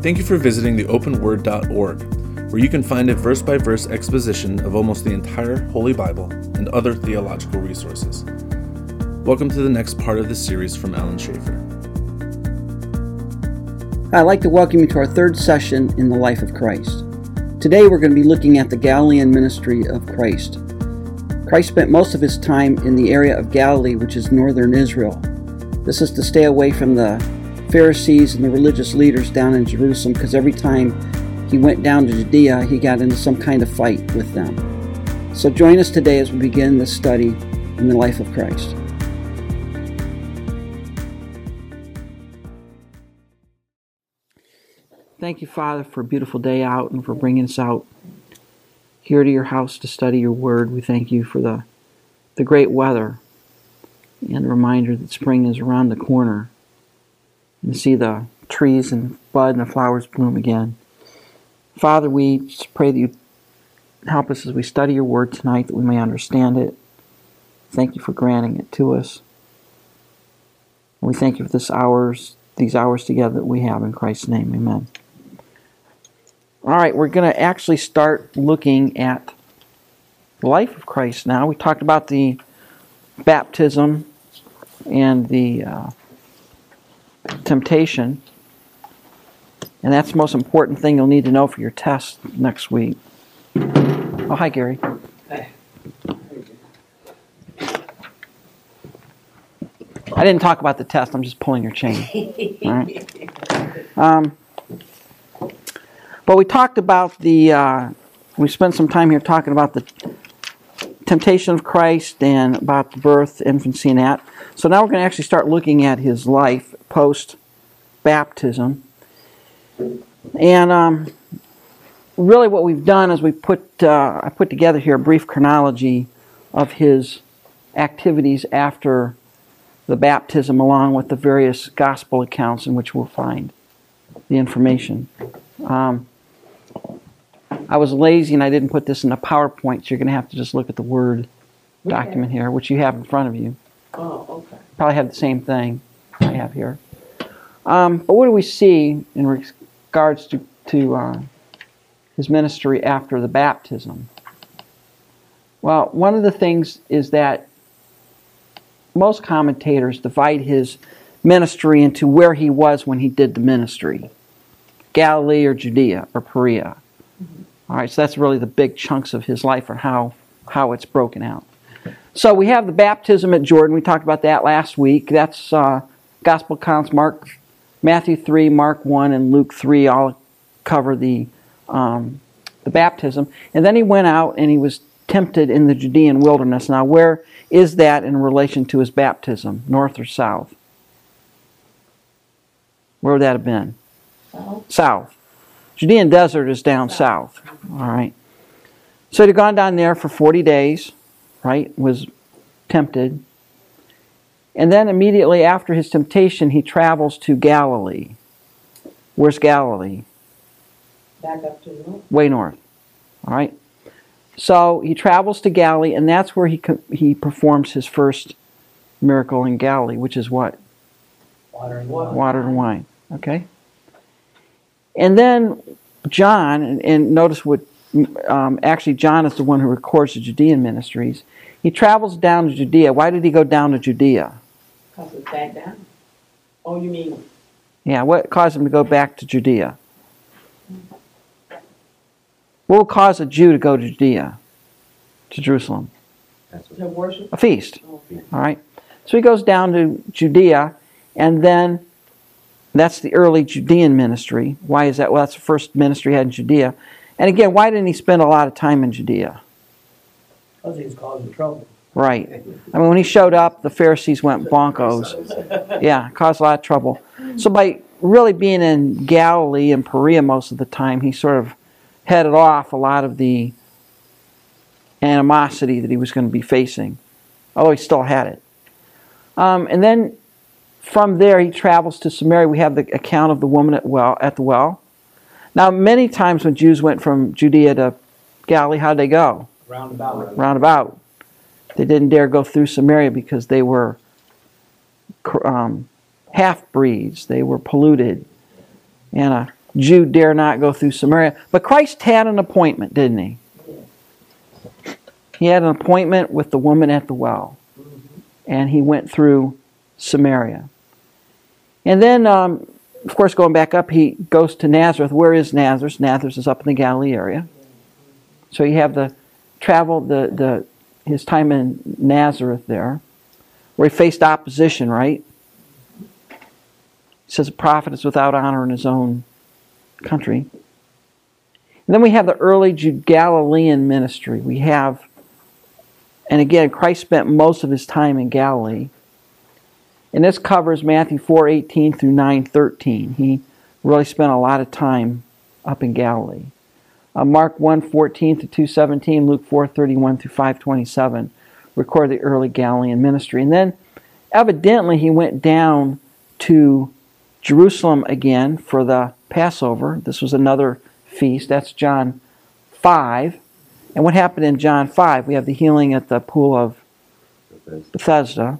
Thank you for visiting the openword.org, where you can find a verse by verse exposition of almost the entire Holy Bible and other theological resources. Welcome to the next part of this series from Alan Schaefer. I'd like to welcome you to our third session in the life of Christ. Today we're going to be looking at the Galilean ministry of Christ. Christ spent most of his time in the area of Galilee, which is northern Israel. This is to stay away from the Pharisees and the religious leaders down in Jerusalem because every time he went down to Judea, he got into some kind of fight with them. So join us today as we begin this study in the life of Christ. Thank you, Father, for a beautiful day out and for bringing us out here to your house to study your word. We thank you for the, the great weather and the reminder that spring is around the corner and see the trees and bud and the flowers bloom again. Father, we pray that you help us as we study your word tonight that we may understand it. Thank you for granting it to us. We thank you for this hours, these hours together that we have in Christ's name. Amen. All right, we're going to actually start looking at the life of Christ now. We talked about the baptism and the uh, temptation. And that's the most important thing you'll need to know for your test next week. Oh, hi, Gary. Hi. I didn't talk about the test. I'm just pulling your chain. Right. Um, but we talked about the. Uh, we spent some time here talking about the temptation of Christ and about the birth, infancy, and that. So now we're going to actually start looking at his life post baptism. And um, really, what we've done is we put uh, I put together here a brief chronology of his activities after the baptism, along with the various gospel accounts in which we'll find the information. Um, I was lazy and I didn't put this in a PowerPoint, so you're going to have to just look at the Word document here, which you have in front of you. Oh, okay. Probably have the same thing I have here. Um, but what do we see in regards to, to uh, his ministry after the baptism? Well, one of the things is that most commentators divide his ministry into where he was when he did the ministry Galilee or Judea or Perea. All right, so that's really the big chunks of his life and how, how it's broken out. So we have the baptism at Jordan. We talked about that last week. That's uh, Gospel accounts, Mark, Matthew 3, Mark 1, and Luke 3 all cover the, um, the baptism. And then he went out and he was tempted in the Judean wilderness. Now, where is that in relation to his baptism, north or south? Where would that have been? South. South. Judean desert is down south. All right. So he'd gone down there for 40 days, right? Was tempted. And then immediately after his temptation, he travels to Galilee. Where's Galilee? Back up to north. Way north. All right. So he travels to Galilee, and that's where he he performs his first miracle in Galilee, which is what? Water and wine. Water and wine. Okay. And then John, and, and notice what um, actually John is the one who records the Judean ministries. He travels down to Judea. Why did he go down to Judea? Because it's back down. Oh, you mean? Yeah, what caused him to go back to Judea? What will cause a Jew to go to Judea, to Jerusalem? Worship? A feast. All right. So he goes down to Judea, and then that's the early Judean ministry. Why is that? Well, that's the first ministry he had in Judea. And again, why didn't he spend a lot of time in Judea? Because he was causing trouble. Right. I mean, when he showed up, the Pharisees went bonkos. Yeah, caused a lot of trouble. So by really being in Galilee and Perea most of the time, he sort of headed off a lot of the animosity that he was going to be facing, although he still had it. Um, and then from there, he travels to Samaria. We have the account of the woman at well at the well. Now, many times when Jews went from Judea to Galilee, how'd they go? Roundabout. Roundabout. They didn't dare go through Samaria because they were um, half breeds. They were polluted. And a Jew dare not go through Samaria. But Christ had an appointment, didn't he? He had an appointment with the woman at the well, and he went through Samaria. And then, um, of course, going back up, he goes to Nazareth. Where is Nazareth? Nazareth is up in the Galilee area. So you have the travel, the, the his time in Nazareth there, where he faced opposition, right? He says a prophet is without honor in his own country. And then we have the early Galilean ministry. We have, and again, Christ spent most of his time in Galilee. And this covers Matthew 4:18 through 9:13. He really spent a lot of time up in Galilee. Uh, Mark 1:14 to 2:17, Luke 4:31 through 5:27 record the early Galilean ministry. And then evidently he went down to Jerusalem again for the Passover. This was another feast. That's John 5. And what happened in John 5? We have the healing at the pool of Bethesda.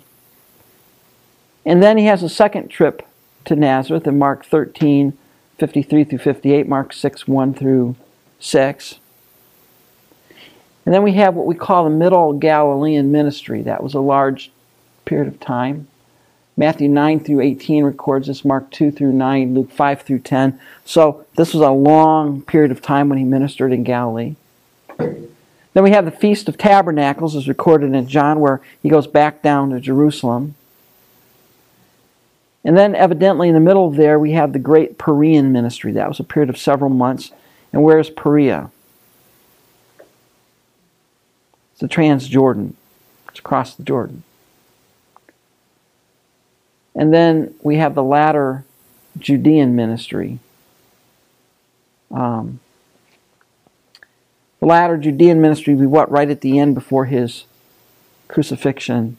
And then he has a second trip to Nazareth in Mark 13, 53 through 58, Mark 6, 1 through 6. And then we have what we call the Middle Galilean ministry. That was a large period of time. Matthew 9 through 18 records this, Mark 2 through 9, Luke 5 through 10. So this was a long period of time when he ministered in Galilee. Then we have the Feast of Tabernacles, as recorded in John, where he goes back down to Jerusalem. And then, evidently, in the middle of there, we have the great Perean ministry. That was a period of several months. And where is Perea? It's the Transjordan. It's across the Jordan. And then we have the latter Judean ministry. Um, the latter Judean ministry be what? Right at the end before his crucifixion,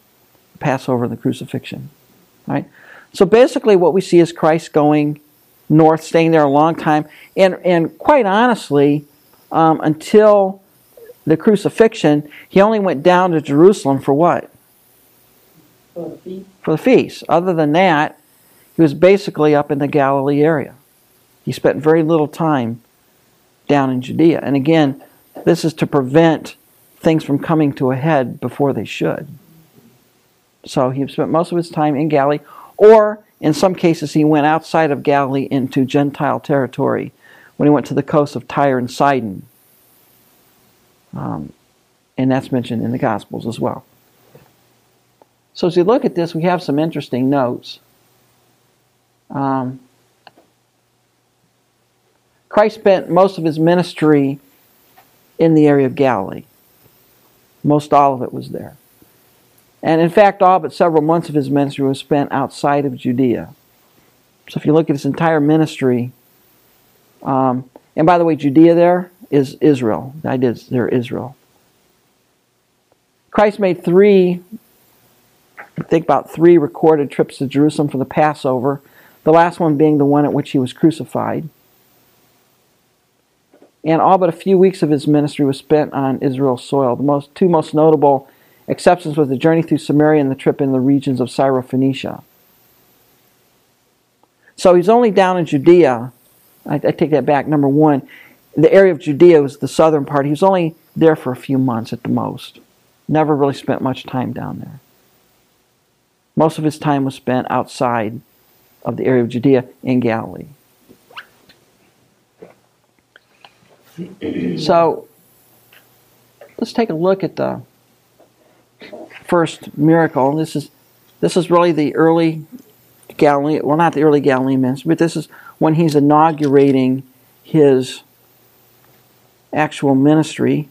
Passover and the crucifixion. Right? So basically, what we see is Christ going north, staying there a long time. And, and quite honestly, um, until the crucifixion, he only went down to Jerusalem for what? For the feast. For the feast. Other than that, he was basically up in the Galilee area. He spent very little time down in Judea. And again, this is to prevent things from coming to a head before they should. So he spent most of his time in Galilee, or in some cases, he went outside of Galilee into Gentile territory when he went to the coast of Tyre and Sidon. Um, and that's mentioned in the Gospels as well. So as you look at this, we have some interesting notes. Um, Christ spent most of his ministry in the area of Galilee. Most all of it was there. And in fact, all but several months of his ministry was spent outside of Judea. So if you look at his entire ministry, um, and by the way, Judea there is Israel. I did there Israel. Christ made three, think about three recorded trips to Jerusalem for the Passover. The last one being the one at which he was crucified. And all but a few weeks of his ministry was spent on Israel's soil. The most two most notable exceptions was the journey through Samaria and the trip in the regions of Syrophoenicia. So he's only down in Judea. I, I, take that back. Number one, the area of Judea was the southern part. He was only there for a few months at the most. Never really spent much time down there. Most of his time was spent outside of the area of Judea in Galilee. So let's take a look at the first miracle. This is this is really the early Galilee, well, not the early Galilean ministry, but this is when he's inaugurating his actual ministry.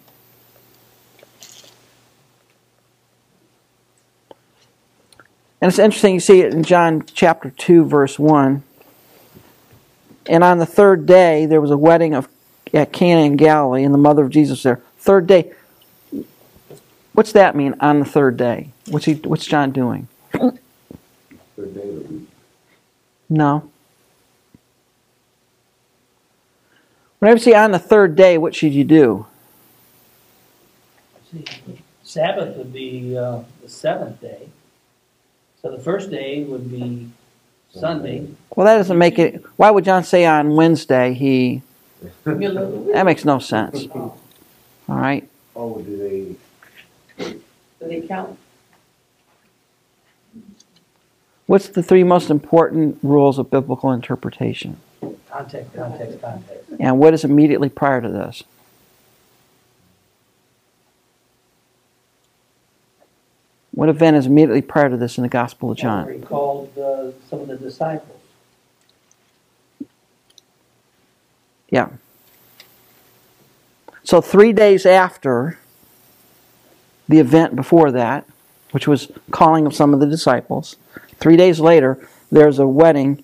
And it's interesting, you see it in John chapter 2, verse 1. And on the third day, there was a wedding of, at Cana in Galilee, and the mother of Jesus there. Third day. What's that mean on the third day? What's he? What's John doing? Third day of the week. No. Whenever you see on the third day, what should you do? See, Sabbath would be uh, the seventh day. So the first day would be Sunday. Well, that doesn't make it. Why would John say on Wednesday he. Middle of the week. That makes no sense. All right. Oh, do they, Do they count? What's the three most important rules of biblical interpretation? Context, context, context. And what is immediately prior to this? What event is immediately prior to this in the Gospel of John? He called uh, some of the disciples. Yeah. So three days after the event before that, which was calling of some of the disciples, three days later, there's a wedding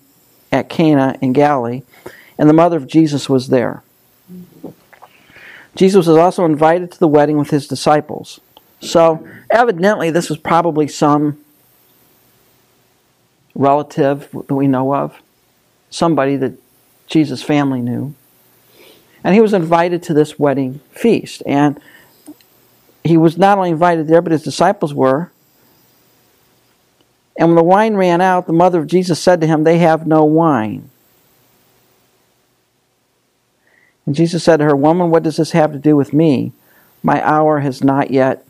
at Cana in Galilee, and the mother of Jesus was there. Jesus was also invited to the wedding with his disciples. So evidently, this was probably some relative that we know of, somebody that Jesus' family knew. And he was invited to this wedding feast. And he was not only invited there, but his disciples were. And when the wine ran out, the mother of Jesus said to him, They have no wine. And Jesus said to her, Woman, what does this have to do with me? My hour has not yet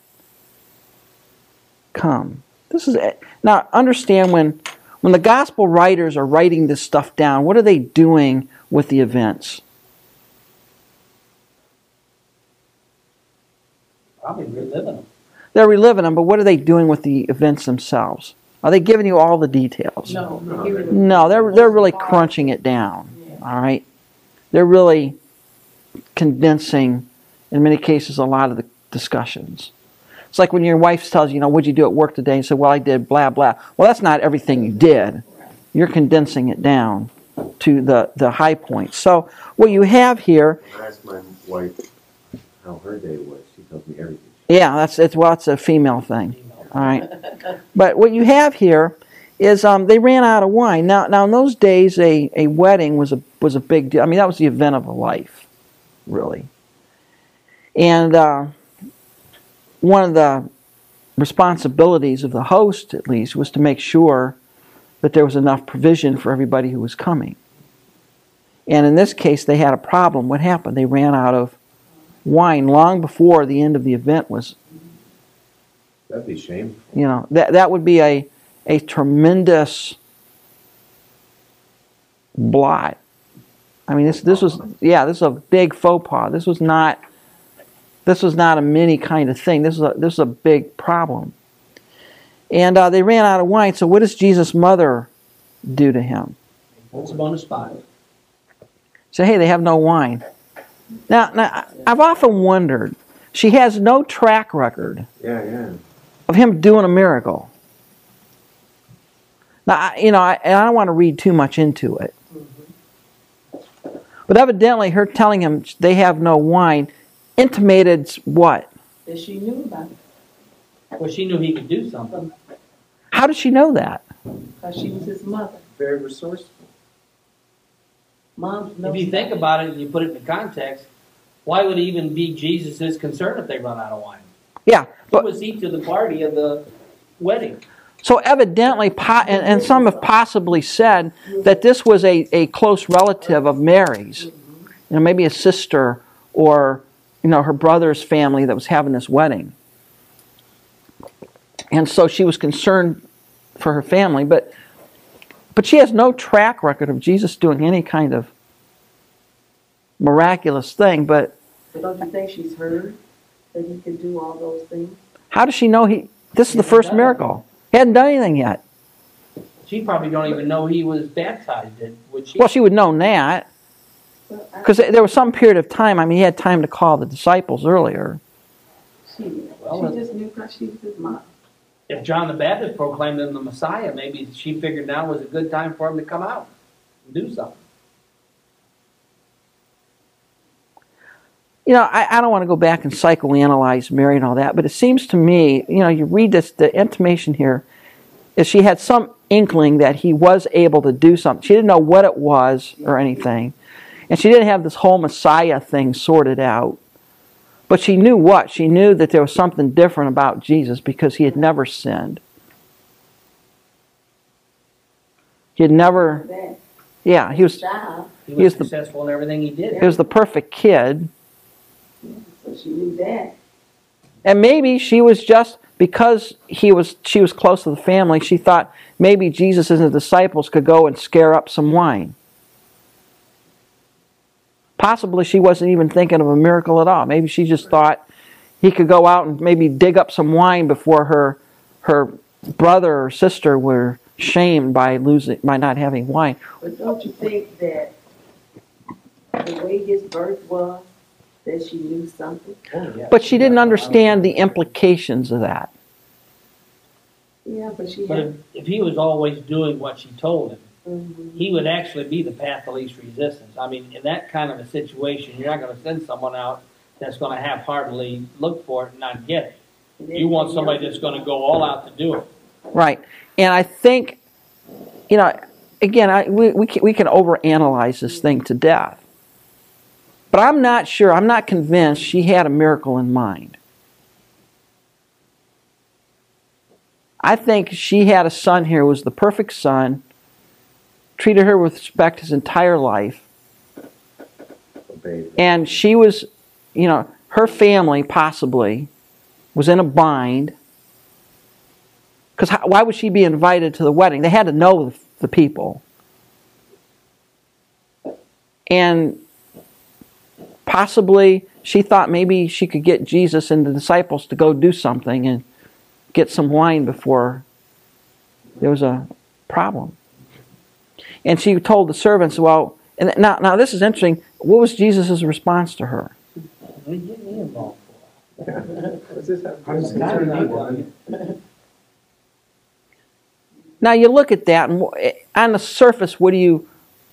come. This is now understand when when the gospel writers are writing this stuff down, what are they doing with the events? Probably reliving them. They're reliving them, but what are they doing with the events themselves? Are they giving you all the details? No, No, No, they're they're really crunching it down. Yeah. All right, they're really condensing, in many cases, a lot of the discussions. It's like when your wife tells you, you know, what'd you do at work today? And you say, well, I did blah blah. Well, that's not everything you did. You're condensing it down to the the high points. So what you have here, I asked my wife how her day was, tells me everything. yeah, that's it's well, it's a female thing. All right. But what you have here is um, they ran out of wine. Now, now in those days, a, a wedding was a was a big deal. I mean, that was the event of a life, really. And uh, one of the responsibilities of the host, at least, was to make sure that there was enough provision for everybody who was coming. And in this case, they had a problem. What happened? They ran out of wine long before the end of the event was That'd be shameful. you know that that would be a a tremendous blot. I mean, this this was yeah, this is a big faux pas. This was not this was not a mini kind of thing. This is a this is a big problem. And uh, they ran out of wine. So what does Jesus' mother do to him? Puts them on the spot. Say, hey, they have no wine. Now, now I've often wondered. She has no track record Yeah, yeah. of him doing a miracle. Now, I- you know, I, and I don't want to read too much into it. Mm-hmm. But evidently, her telling him they have no wine intimated what? That she knew about it. Well, she knew he could do something. How did she know that? Because she was his mother. Very resourceful. Moms know. If you think about it and you put it in context, why would it even be Jesus' concern if they run out of wine? Yeah, Who but was he to the party of the wedding? so evidently, po- and, and some have possibly said that this was a, a close relative of Mary's, you know, maybe a sister or you know her brother's family that was having this wedding. And so she was concerned for her family, but but she has no track record of Jesus doing any kind of miraculous thing. But But don't you think she's heard that he can do all those things? how does she know he? This is the first miracle. He hadn't done anything yet. She probably don't even know he was baptized, would she? Well, she would know that because there was some period of time. I mean, he had time to call the disciples earlier. She, Well, she just knew because she was his mom. If John the Baptist proclaimed him the Messiah, maybe she figured now was a good time for him to come out and do something. You know, I, I don't want to go back and psychoanalyze Mary and all that, but it seems to me, you know, you read this, the intimation here is she had some inkling that he was able to do something. She didn't know what it was or anything. And she didn't have this whole Messiah thing sorted out. But she knew what? She knew that there was something different about Jesus because he had never sinned. He had never, yeah, he was, He He was was the- successful in everything he did. he was the perfect kid. so she knew that. And maybe she was just because he was she was close to the family, she thought maybe Jesus and the disciples could go and scare up some wine. Possibly she wasn't even thinking of a miracle at all. Maybe she just thought he could go out and maybe dig up some wine before her her brother or sister were shamed by losing by not having wine. But don't you think that the way his birth was, that she knew something? Oh, yeah. But she didn't understand the implications of that. Yeah, but she But had. if, if he was always doing what she told him, he would actually be the path of least resistance. I mean, in that kind of a situation, you're not going to send someone out that's going to half-heartedly look for it and not get it. You want somebody that's going to go all out to do it. Right. And I think, you know, again, I, we, we, can, we can overanalyze this thing to death. But I'm not sure, I'm not convinced she had a miracle in mind. I think she had a son here who was the perfect son, treated her with respect his entire life, and she was, you know, her family possibly was in a bind. Because why would she be invited to the wedding? They had to know the, the people. And possibly she thought maybe she could get Jesus and the disciples to go do something and get some wine before there was a problem. And she told the servants, well, and now, now this is interesting. What was Jesus' response to her? Now you look at that, and eh, on the surface, what do you,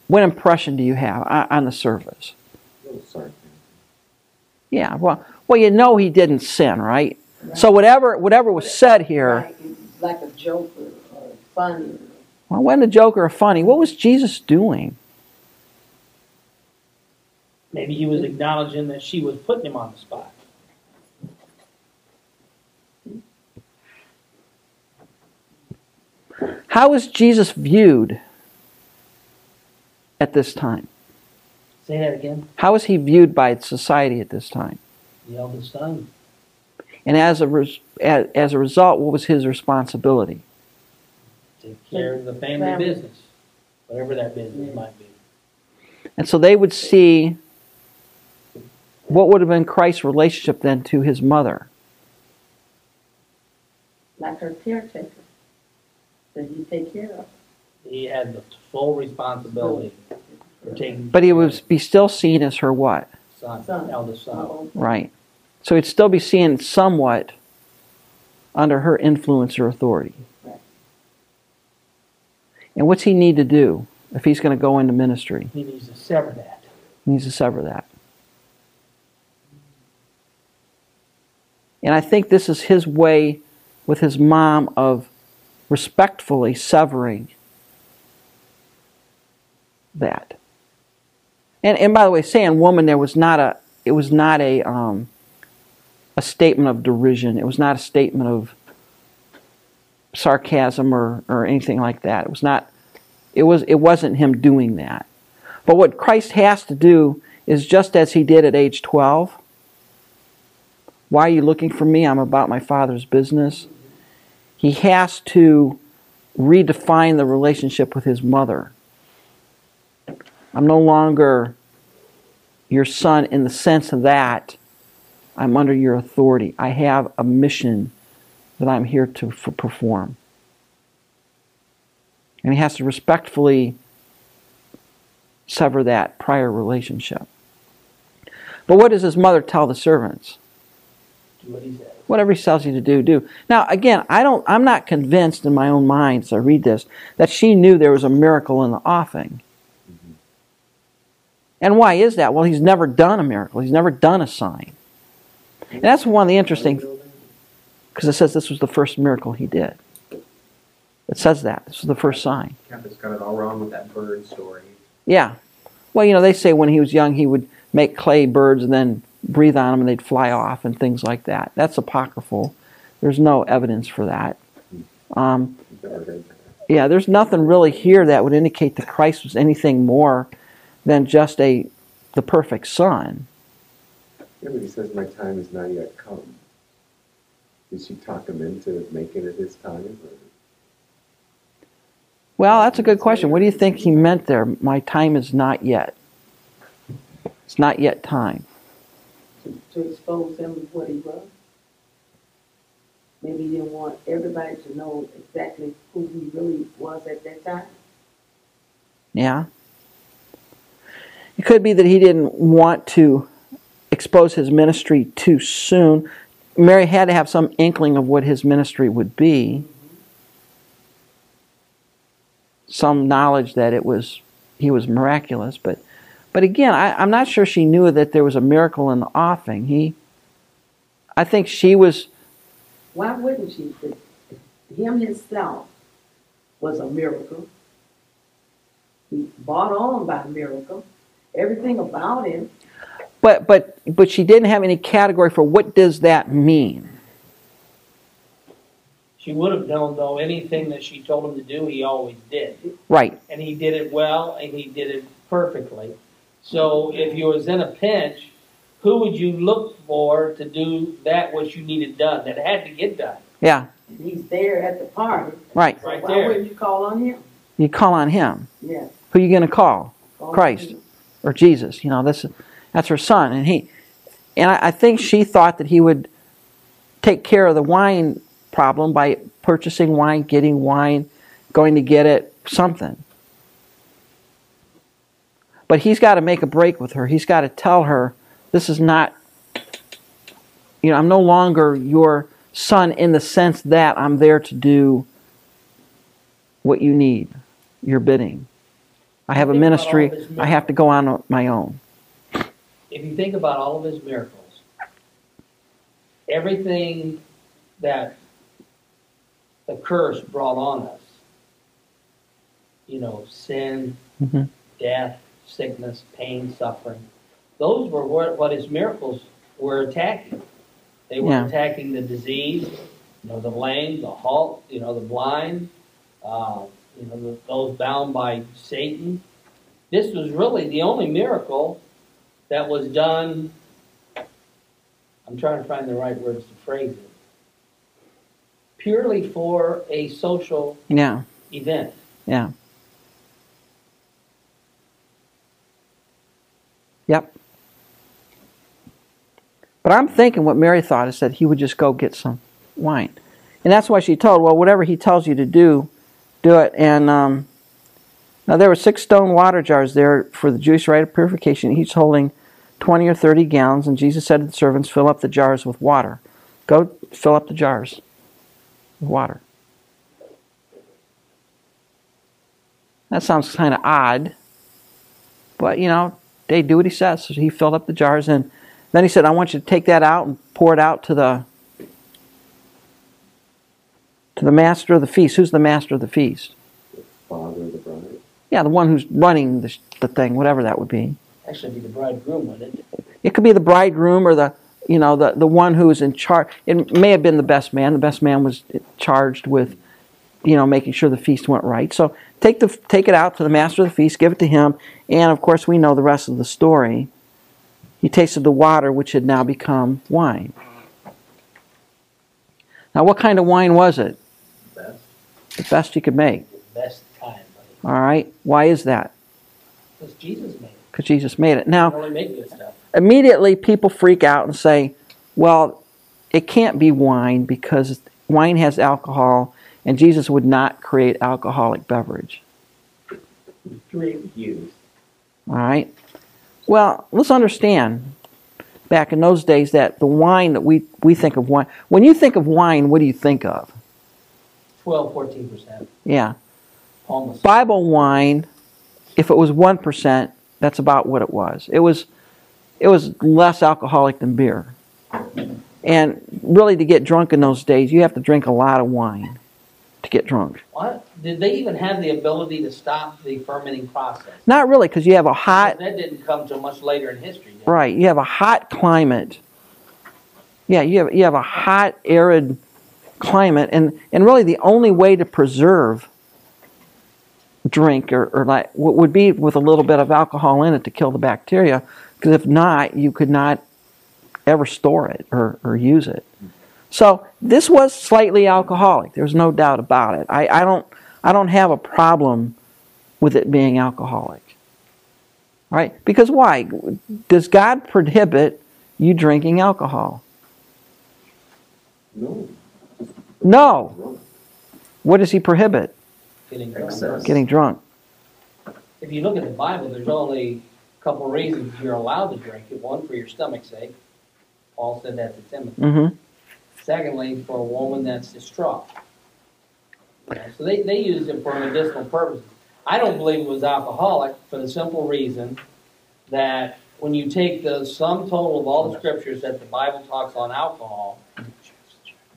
what impression do you have on the surface? Yeah, well, well, you know he didn't sin, right? So whatever, whatever was said here, Like, like a joke or, or funny. Well, when the joke or funny, what was Jesus doing? Maybe he was acknowledging that she was putting him on the spot. How was Jesus viewed at this time? Say that again. How was he viewed by society at this time? The eldest son. And as a as a result, what was his responsibility? Take care of the family Family. business, whatever that business Yeah. might be. And so they would see what would have been Christ's relationship then to his mother. like her caretaker. That he take care of. He had the full responsibility for taking. But he would be still seen as her what? son, Son. eldest son. Uh-oh. Right. So he'd still be seen somewhat under her influence or authority. And what's he need to do if he's going to go into ministry? He needs to sever that. He needs to sever that. And I think this is his way with his mom of respectfully severing that. And and by the way, saying woman there was not a it was not a um, a statement of derision. It was not a statement of sarcasm or, or anything like that. It was not it was it wasn't him doing that. But what Christ has to do is just as he did at age 12. Why are you looking for me? I'm about my father's business. He has to redefine the relationship with his mother. I'm no longer your son in the sense of that I'm under your authority. I have a mission that I'm here to f- perform. And he has to respectfully sever that prior relationship. But what does his mother tell the servants? Do what he says. Whatever he tells you to do, do. Now, again, I don't. I'm not convinced in my own mind as I read this that she knew there was a miracle in the offing. Mm-hmm. And why is that? Well, he's never done a miracle. He's never done a sign. And that's one of the interesting, because it says this was the first miracle he did. It says that this was the first sign. Catherine's got it all wrong with that bird story. Yeah. Well, you know, they say when he was young, he would make clay birds and then breathe on them and they'd fly off and things like that. That's apocryphal. There's no evidence for that. Um, Never heard that. Yeah, there's nothing really here that would indicate that Christ was anything more than just a the perfect son. Yeah, but he says, my time is not yet come. Did she talk him into making it his time? Or? Well, that's a good question. What do you think he meant there? My time is not yet. It's not yet time. to, to expose him as what he was. Maybe he didn't want everybody to know exactly who he really was at that time. Yeah. It could be that he didn't want to expose his ministry too soon. Mary had to have some inkling of what his ministry would be. Some knowledge that it was he was miraculous, but but again, I, I'm not sure she knew that there was a miracle in the offing. He I think she was Why wouldn't she? Him himself was a miracle. He bought on by miracle. Everything about him. But but but she didn't have any category for what does that mean. She would have known though anything that she told him to do, he always did. Right. And he did it well and he did it perfectly. So if you was in a pinch, who would you look for to do that which you needed done, that had to get done? Yeah. He's there at the party. Right. So Right why there. wouldn't you call on him? You call on him. Yes. Who are you going to call? call Christ. or Jesus. You know, this that's her son, and he, and I, I think she thought that he would take care of the wine problem by purchasing wine, getting wine, going to get it, something. But he's got to make a break with her. He's got to tell her, this is not, you know, I'm no longer your son in the sense that I'm there to do what you need, your bidding. I have a Think about all ministry. I have to go on my own. If you think about all of his miracles, everything that the curse brought on us, you know, sin, Mhm. death, sickness, pain, suffering, those were what, what his miracles were attacking. They were Yeah. attacking the disease, you know, the lame, the halt, you know, the blind, uh, you know, the, those bound by Satan. This was really the only miracle that was done. I'm trying to find the right words to phrase it. Purely for a social Yeah, event. yeah. Yep. But I'm thinking what Mary thought is that he would just go get some wine. And that's why she told, well, whatever he tells you to do, do it. And um, now there were six stone water jars there for the Jewish rite of purification, each holding 20 or 30 gallons. And Jesus said to the servants, fill up the jars with water. Go fill up the jars with water. That sounds kind of odd. But, you know, they do what he says. So he filled up the jars and then he said, I want you to take that out and pour it out to the to the master of the feast. Who's the master of the feast? The father of the bride? Yeah, the one who's running the, the thing, whatever that would be. Actually, be the bridegroom with it. It could be the bridegroom or the you know the the one who is in charge. It may have been the best man. The best man was charged with you know making sure the feast went right. So take the take it out to the master of the feast, give it to him, and of course we know the rest of the story. He tasted the water, which had now become wine. Now, what kind of wine was it? Best, The best you could make. The best time. All right. Why is that? Because Jesus made it. Because Jesus made it. Now, can only make good stuff. immediately people freak out and say, well, it can't be wine because wine has alcohol and Jesus would not create alcoholic beverage. Three. All right? Well, let's understand back in those days that the wine that we, we think of wine, when you think of wine, what do you think of? 12, 14%. Yeah. Almost. Bible wine, if it was 1%, that's about what it was. It was it was less alcoholic than beer. And really to get drunk in those days, you have to drink a lot of wine to get drunk. What? Did they even have the ability to stop the fermenting process? Not really cuz you have a hot That didn't come till much later in history. did it? right, you have a hot climate. Yeah, you have you have a hot arid climate and and really the only way to preserve drink or, or like what would be with a little bit of alcohol in it to kill the bacteria. Because if not, you could not ever store it or, or use it. So this was slightly alcoholic. There's no doubt about it. I, I don't I don't have a problem with it being alcoholic. Right? Because why? Does God prohibit you drinking alcohol? No. No. What does he prohibit? Getting drunk. Getting drunk. If you look at the Bible, there's only a couple reasons you're allowed to drink it. One, for your stomach's sake. Paul said that to Timothy. Mm-hmm. Secondly, for a woman that's distraught. You know, So they, they used it for medicinal purposes. I don't believe it was alcoholic for the simple reason that when you take the sum total of all the scriptures that the Bible talks on alcohol,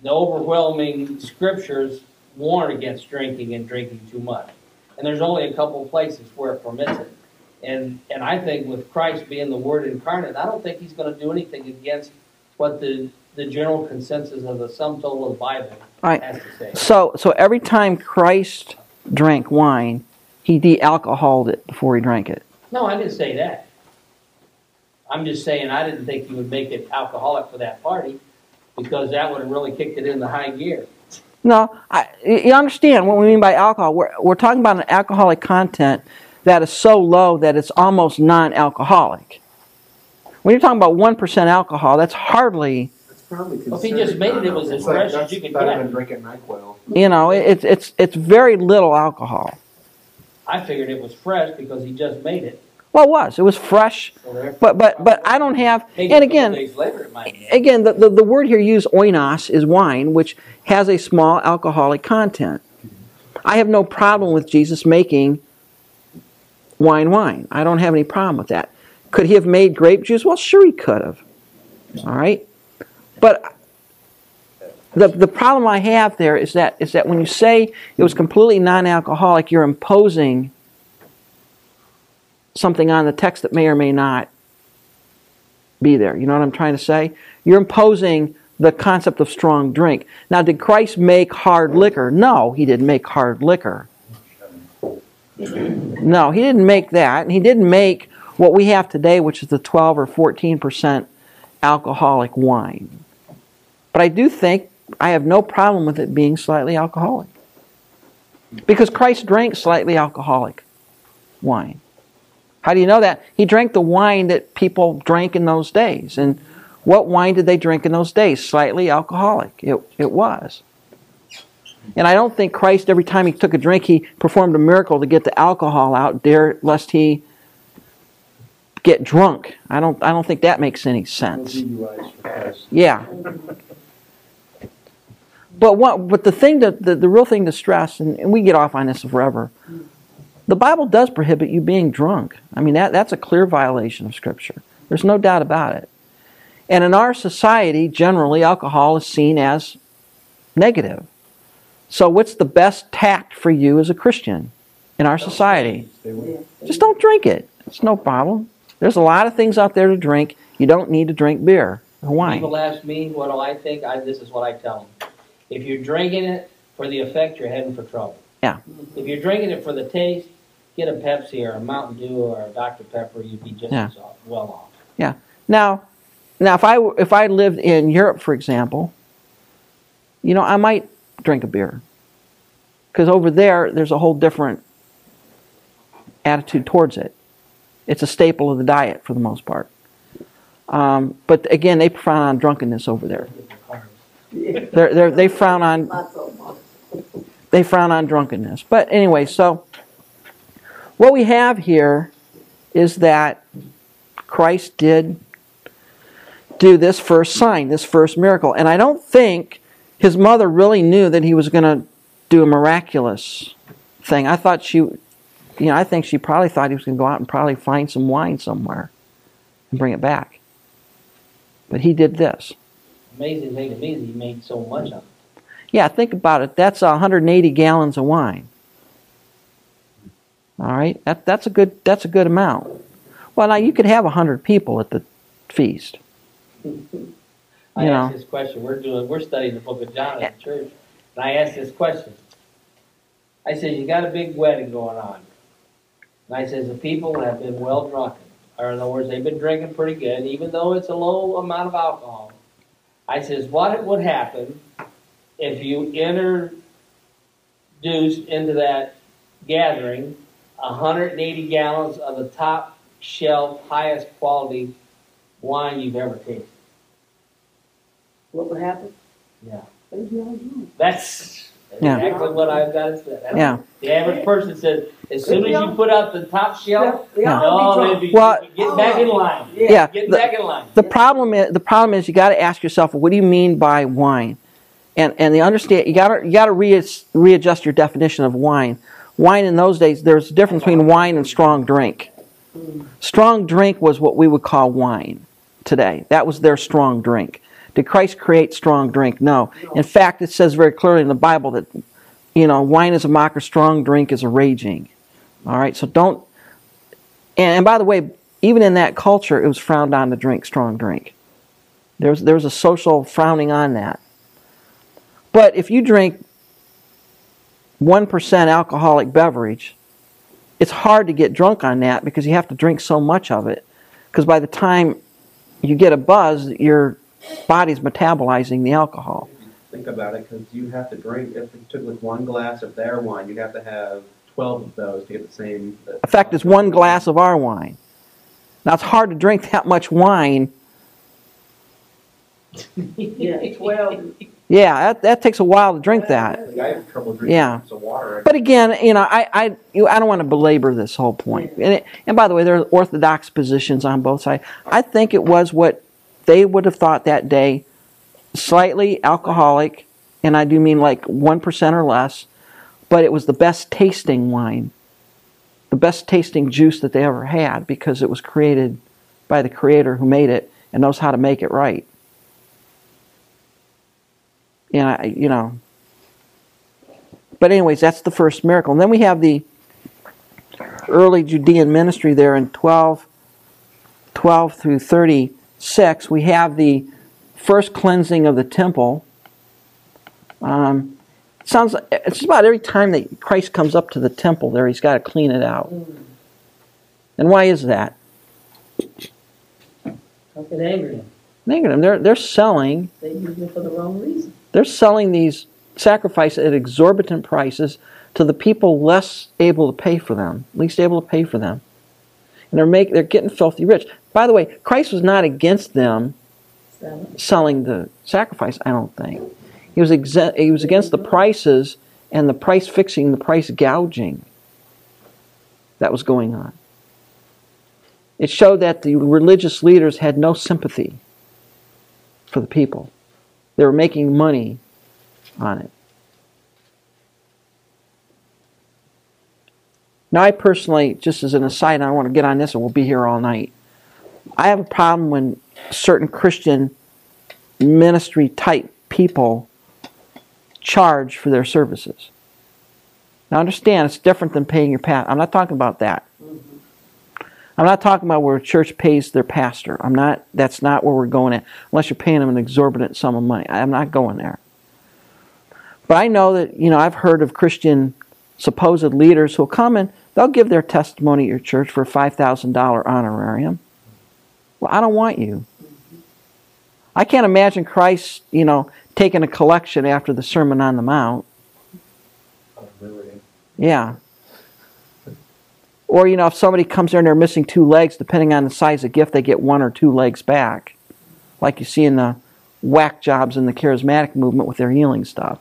the overwhelming scriptures warn against drinking and drinking too much. And there's only a couple of places where it permits it. And, and I think with Christ being the Word incarnate, I don't think he's going to do anything against what the, the general consensus of the sum total of the Bible Right. has to say. So so every time Christ drank wine, he de-alcoholed it before he drank it. No, I didn't say that. I'm just saying I didn't think you would make it alcoholic for that party because that would have really kicked it into high gear. No, I, you understand what we mean by alcohol. We're, we're talking about an alcoholic content that is so low that it's almost non-alcoholic. When you're talking about 1% alcohol, that's hardly, That's probably Well, if he just made it, it was as fresh as you could better get. than drinking NyQuil. you know, it, it's it's it's very little alcohol. I figured it was fresh because he just made it. Well, it was. It was fresh, but but but I don't have. And again, days later it might be. again, the, the, the word here used, oinos, is wine, which has a small alcoholic content. I have no problem with Jesus making wine wine. I don't have any problem with that. Could he have made grape juice? Well, sure he could have. All right? But the, the problem I have there is that is that when you say it was completely non-alcoholic, you're imposing something on the text that may or may not be there. You know what I'm trying to say? You're imposing the concept of strong drink. Now, did Christ make hard liquor? No, he didn't make hard liquor. No, he didn't make that. And he didn't make what we have today, which is the 12 or 14% alcoholic wine. But I do think I have no problem with it being slightly alcoholic. Because Christ drank slightly alcoholic wine. How do you know that? He drank the wine that people drank in those days. And what wine did they drink in those days? Slightly alcoholic. It, it was. And I don't think Christ, every time he took a drink, he performed a miracle to get the alcohol out, dare lest he get drunk. I don't, I don't think that makes any sense. Yeah. But what? But the thing that the, the real thing to stress, and, and we get off on this forever. The Bible does prohibit you being drunk. I mean that that's a clear violation of Scripture. There's no doubt about it. And in our society, generally, alcohol is seen as negative. So, what's the best tact for you as a Christian in our society? Just don't drink it. It's no problem. There's a lot of things out there to drink. You don't need to drink beer or wine. People ask me what do I think. I, this is what I tell them. If you're drinking it for the effect, you're heading for trouble. Yeah. If you're drinking it for the taste, get a Pepsi or a Mountain Dew or a Dr Pepper. You'd be just Yeah. as off, well off. Yeah. Now, now if I if I lived in Europe, for example, you know, I might drink a beer because over there there's a whole different attitude towards it. It's a staple of the diet for the most part. Um, but again, they frown on drunkenness over there. They're, they're, they frown on Not so much. they frown on drunkenness. But anyway, so what we have here is that Christ did do this first sign, this first miracle. And I don't think his mother really knew that he was going to do a miraculous thing. I thought she, you know, I think she probably thought he was going to go out and probably find some wine somewhere and bring it back. But he did this. Amazing thing to me is he made so much of it. Yeah, think about it. That's 180 gallons of wine. All right, that, that's a good that's a good amount. Well, now you could have 100 people at the feast. I You asked know. this question. We're doing we're studying the book of John at the church, and I asked this question: I said, you got a big wedding going on. And I says, the people have been well drunken. Or in other words, they've been drinking pretty good, even though it's a low amount of alcohol. I says, what would happen if you introduced into that gathering 180 gallons of the top shelf, highest quality wine you've ever tasted? What would happen? Yeah. They'd be all drunk. That's Yeah. exactly what I've got to say. That's- Yeah. The average person says, as soon as you put out the top shelf, Yeah. no, be be Well- get back in line. Yeah. Get The- back in line. The problem is the problem is you got to ask yourself, what do you mean by wine? And and the understand you got to you got to re- readjust your definition of wine. Wine in those days, there's a difference between wine and strong drink. Strong drink was what we would call wine today. That was their strong drink. Did Christ create strong drink? No. In fact, it says very clearly in the Bible that you know wine is a mocker, strong drink is a raging. All right, so don't. And, and by the way, even in that culture, it was frowned on to drink strong drink. There's there's a social frowning on that. But if you drink one percent alcoholic beverage, it's hard to get drunk on that because you have to drink so much of it. Because by the time you get a buzz, your body's metabolizing the alcohol. Think about it, because you have to drink, if you took like one glass of their wine, you'd have to have twelve of those to get the same. Uh, effect is one glass of our wine. Now it's hard to drink that much wine. Yeah, twelve. Yeah, that, that takes a while to drink that. I have trouble drinking Yeah. water. But again, you know, I I, you, I don't want to belabor this whole point. And, it, and by the way, there are orthodox positions on both sides. I think it was what they would have thought that day, slightly alcoholic, and I do mean like one percent or less, but it was the best tasting wine, the best tasting juice that they ever had because it was created by the Creator who made it and knows how to make it right. And I, you know, but anyways, that's the first miracle. And then we have the early Judean ministry there in 12, 12 through 36. We have the first cleansing of the temple. Um, it sounds like, it's about every time that Christ comes up to the temple there, he's got to clean it out. And why is that? Don't get angry. Negative. They're, they're selling They use it for the wrong reason. They're selling these sacrifices at exorbitant prices to the people less able to pay for them, least able to pay for them. And they're make, they're getting filthy rich. By the way, Christ was not against them selling the sacrifice, I don't think. He was exe- he was against the prices and the price fixing, the price gouging that was going on. It showed that the religious leaders had no sympathy for the people. They were making money on it. Now, I personally, just as an aside, I want to get on this and we'll be here all night. I have a problem when certain Christian ministry type people charge for their services. Now, understand, it's different than paying your pastor. I'm not talking about that. I'm not talking about where a church pays their pastor. I'm not. That's not where we're going at. Unless you're paying them an exorbitant sum of money, I'm not going there. But I know that you know I've heard of Christian supposed leaders who'll come and they'll give their testimony at your church for a five thousand dollar honorarium. Well, I don't want you. I can't imagine Christ, you know, taking a collection after the Sermon on the Mount. Yeah. Or, you know, if somebody comes there and they're missing two legs, depending on the size of gift, they get one or two legs back. Like you see in the whack jobs in the charismatic movement with their healing stuff.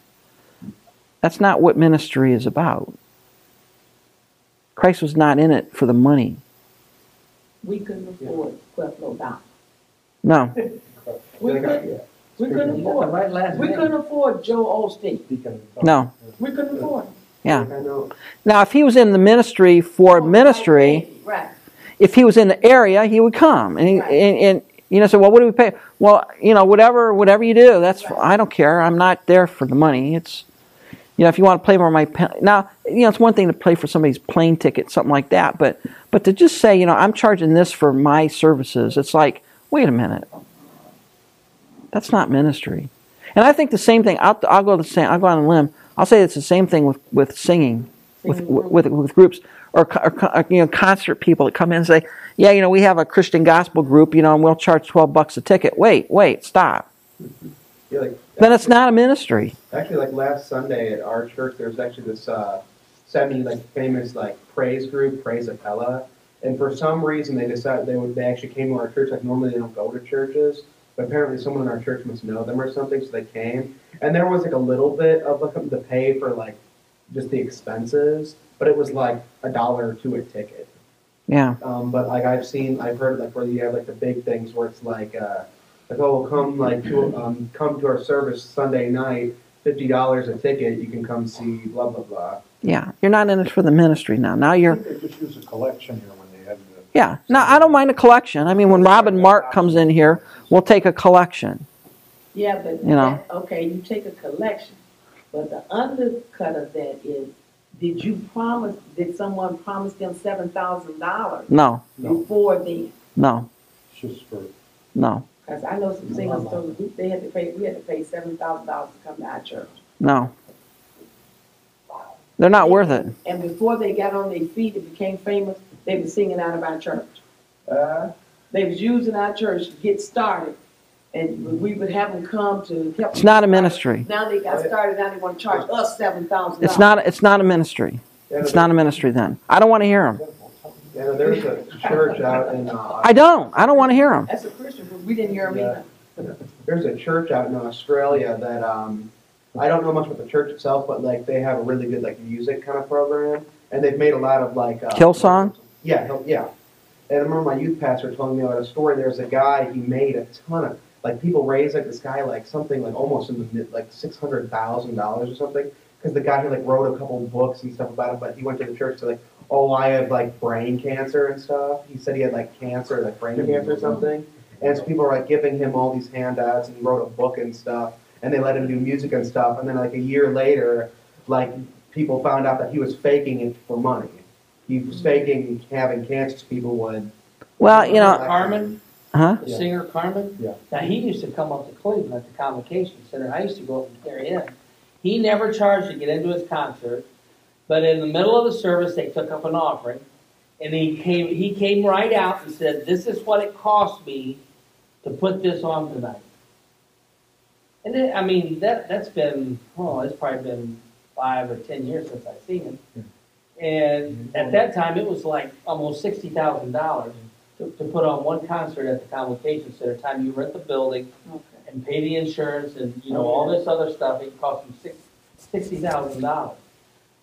That's not what ministry is about. Christ was not in it for the money. We couldn't afford Creflo Dollar. No. We couldn't, we couldn't afford, Right last we couldn't afford Joel Osteen. No. We couldn't afford him. Yeah. Now, if he was in the ministry for oh, ministry, Right. if he was in the area, he would come. And, he, Right. and, and you know, so well, what do we pay? Well, you know, whatever, whatever you do, that's Right. I don't care. I'm not there for the money. It's, you know, if you want to play for my pen, now, you know, it's one thing to play for somebody's plane ticket, something like that, but but to just say, you know, I'm charging this for my services, it's like, wait a minute, that's not ministry. And I think the same thing. I'll, I'll go the same. I'll go on a limb. I'll say it's the same thing with with singing. with Singing group. with, with groups or, co- or you know concert people that come in and say, yeah, you know, we have a Christian gospel group, you know, and we'll charge twelve bucks a ticket. Wait, wait, stop. Yeah, like, Then it's not a ministry. Actually, like last Sunday at our church, there was actually this uh, semi like famous like praise group, Praise Apella, and for some reason they decided they would they actually came to our church. Like normally they don't go to churches, but apparently someone in our church must know them or something, so they came. And there was like a little bit of like to pay for like just the expenses, but it was like a dollar to a ticket. Yeah, Um, but like I've seen, I've heard like where you have like the big things where it's like, uh, like oh, come like to um, come to our service Sunday night, fifty dollars a ticket, you can come see blah blah blah. yeah. You're not in it for the ministry now. Now you're they just use a collection here when they have the. yeah. Now I don't mind a collection. I mean, when Rob and Mark comes in here, we'll take a collection. Yeah, but, You know. that- okay, you take a collection, but the undercut of that is, did you promise, did someone promise them seven thousand dollars No, No, before then? no, it's just for, no, Cause I know some singers, told me they had to pay, we had to pay seven thousand dollars to come to our church. no. They're not worth it. And before they got on their feet and became famous, they were singing out of our church. Uh, They was using our church to get started. And we would have them come to help. It's not a ministry. Now they got started, now they wanna charge us seven thousand dollars. It's not. It's not a ministry. It's not a ministry. Then I don't want to hear them. Yeah, there's a church out in uh, I don't. I don't want to hear them. That's a Christian group, we didn't hear them either. there's a church out in Australia that um, I don't know much about the church itself, but like they have a really good like music kind of program, and they've made a lot of like uh, Hillsong? Yeah, Hill- yeah. And I remember my youth pastor telling me about a story. There's a guy he made a ton of like people raised like this guy like something like almost in the mid like six hundred thousand dollars or something because the guy who like wrote a couple books and stuff about it, but he went to the church to like oh I have like brain cancer and stuff. He said he had like cancer, like brain mm-hmm. cancer or something. And so people were like giving him all these handouts, and he wrote a book and stuff. And they let him do music and stuff. And then like a year later, like people found out that he was faking it for money. He was faking having cancer. so People would. Well, you know, Carmen, huh? the Yeah. singer Carmen. Yeah. Now he used to come up to Cleveland at the Convocation Center. I used to go up and carry him. He never charged to get into his concert, but in the middle of the service they took up an offering, and he came. He came right out and said, "This is what it cost me to put this on tonight." And then, I mean that that's been oh, it's probably been five or ten years since I've seen him. And at that time, it was like almost sixty thousand dollars to, to put on one concert at the Convocation Center. Time you rent the building Okay. and pay the insurance and you know all this other stuff, it cost him six, sixty thousand dollars.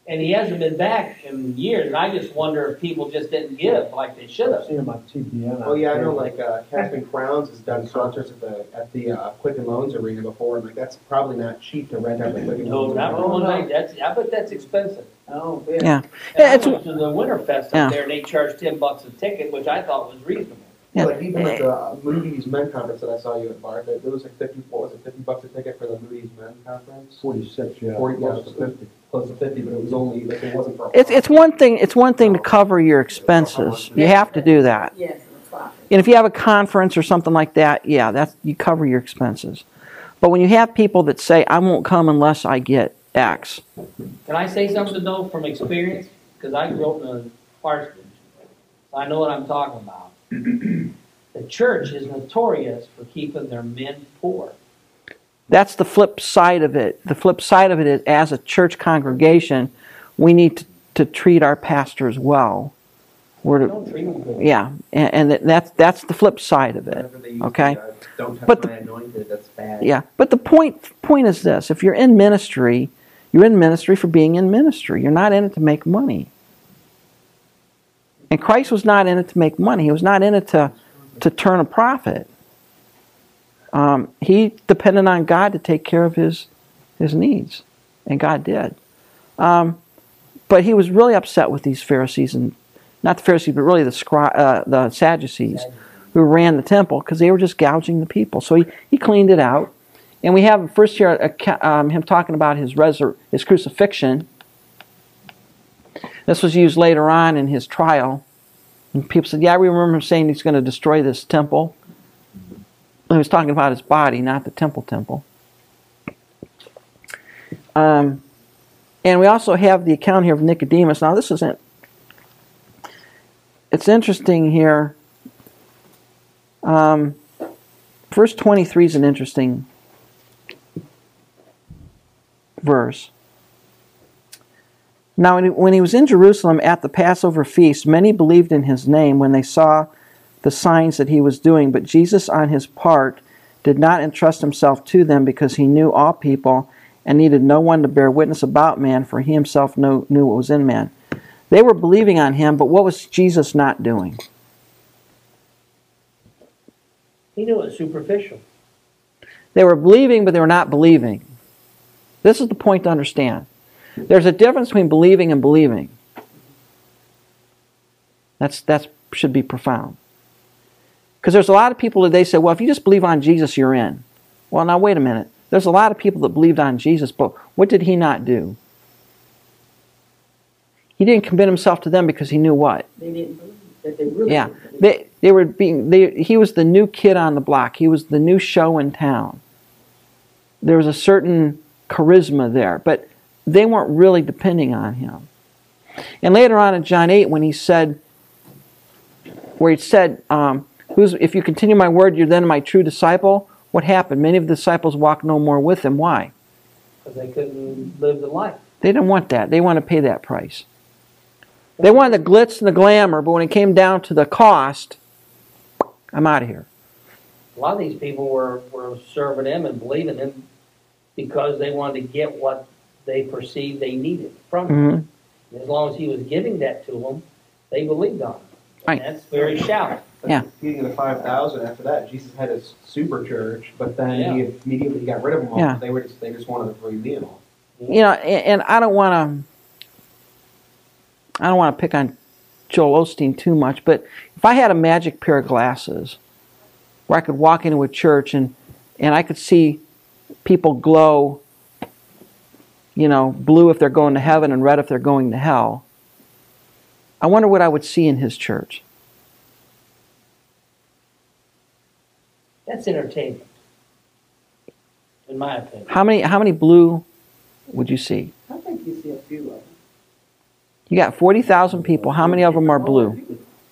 And he hasn't been back in years. And I just wonder if people just didn't give like they should I've have. seen them on TBN. Oh yeah, I know. Like uh, Casting Crowns has done concerts at the at the uh, Quicken Loans Arena before, and like that's probably not cheap to rent out the Quicken No, Loans. not for one night. That's I bet that's expensive. Oh, yeah. Yeah. And Yeah, I it's- went to the Winterfest Yeah. up there, and they charged ten bucks a ticket, which I thought was reasonable. Yeah. Like even at the uh, Moody's Men Conference that I saw you at, Bart, it was like fifty. What was it? Fifty bucks a ticket for the Moody's Men Conference. Forty-six, yeah, Forty, close yeah. to fifty. Close to fifty, but it was only like it wasn't for. a It's it's one thing. It's one thing to cover your expenses. You have to do that. Yes, and profit. And if you have a conference or something like that, yeah, that's you cover your expenses. But when you have people that say, "I won't come unless I get X," Can I say something though from experience? Because I grew up in a parsonage, so I know what I'm talking about. the church is notorious for keeping their men poor. that's the flip side of it. The flip side of it is, as a church congregation, we need to, to treat our pastors well. We're to, Don't treat them good. yeah, and, and that's that's the flip side of it. Whenever they use Okay. the, uh, Don't touch But my anointed. That's bad. Yeah, but the point point is this: if you're in ministry, you're in ministry for being in ministry. You're not in it to make money. And Christ was not in it to make money. He was not in it to to turn a profit. Um, he depended on God to take care of his his needs, and God did. Um, but he was really upset with these Pharisees and not the Pharisees, but really the scri- uh, the Sadducees who ran the temple because they were just gouging the people. So he, he cleaned it out. And we have first here um, him talking about his resur- his crucifixion. This was used later on in his trial. And people said, Yeah, we remember him saying he's going to destroy this temple. He was talking about his body, not the temple temple. Um, And we also have the account here of Nicodemus. Now, this isn't. It's interesting here. Um, verse 23 is an interesting verse. Now, when he- was in Jerusalem at the Passover feast, many believed in his name when they saw the signs that he was doing. But Jesus, on his part, did not entrust himself to them because he knew all people and needed no one to bear witness about man, for he himself knew, knew what was in man. They were believing on him, but what was Jesus not doing? He knew it was superficial. They were believing, but they were not believing. This is the point to understand. There's a difference between believing and believing. That's that should be profound. Because there's a lot of people that they say, well, if you just believe on Jesus, you're in. Well, now wait a minute. There's a lot of people that believed on Jesus, but what did he not do? He didn't commit himself to them because he knew what? They didn't believe that they really Yeah, they they were being. They, he was the new kid on the block. He was the new show in town. There was a certain charisma there, but they weren't really depending on him. And later on in John eight, when he said, where he said, um, "Who's if you continue my word, you're then my true disciple." What happened? Many of the disciples walked no more with him. Why? because they couldn't live the life. They didn't want that. They wanted to pay that price. They wanted the glitz and the glamour, but when it came down to the cost, I'm out of here. A lot of these people were, were serving him and believing him because they wanted to get what they perceived they needed from him. hmm And as long as he was giving that to them, they believed on him. Right. That's very shallow. Yeah. Feeding the five thousand. After that, Jesus had his super church, but then Yeah. he immediately got rid of them all. Yeah. They were just they just wanted a free meal. You know, and, and I don't want to. I don't want to pick on Joel Osteen too much, but if I had a magic pair of glasses, where I could walk into a church and and I could see people glow, you know, blue if they're going to heaven and red if they're going to hell. I wonder what I would see in his church. That's entertainment, in my opinion. How many how many blue would you see? I think you see a few of them. You got forty thousand people. How many of them are blue?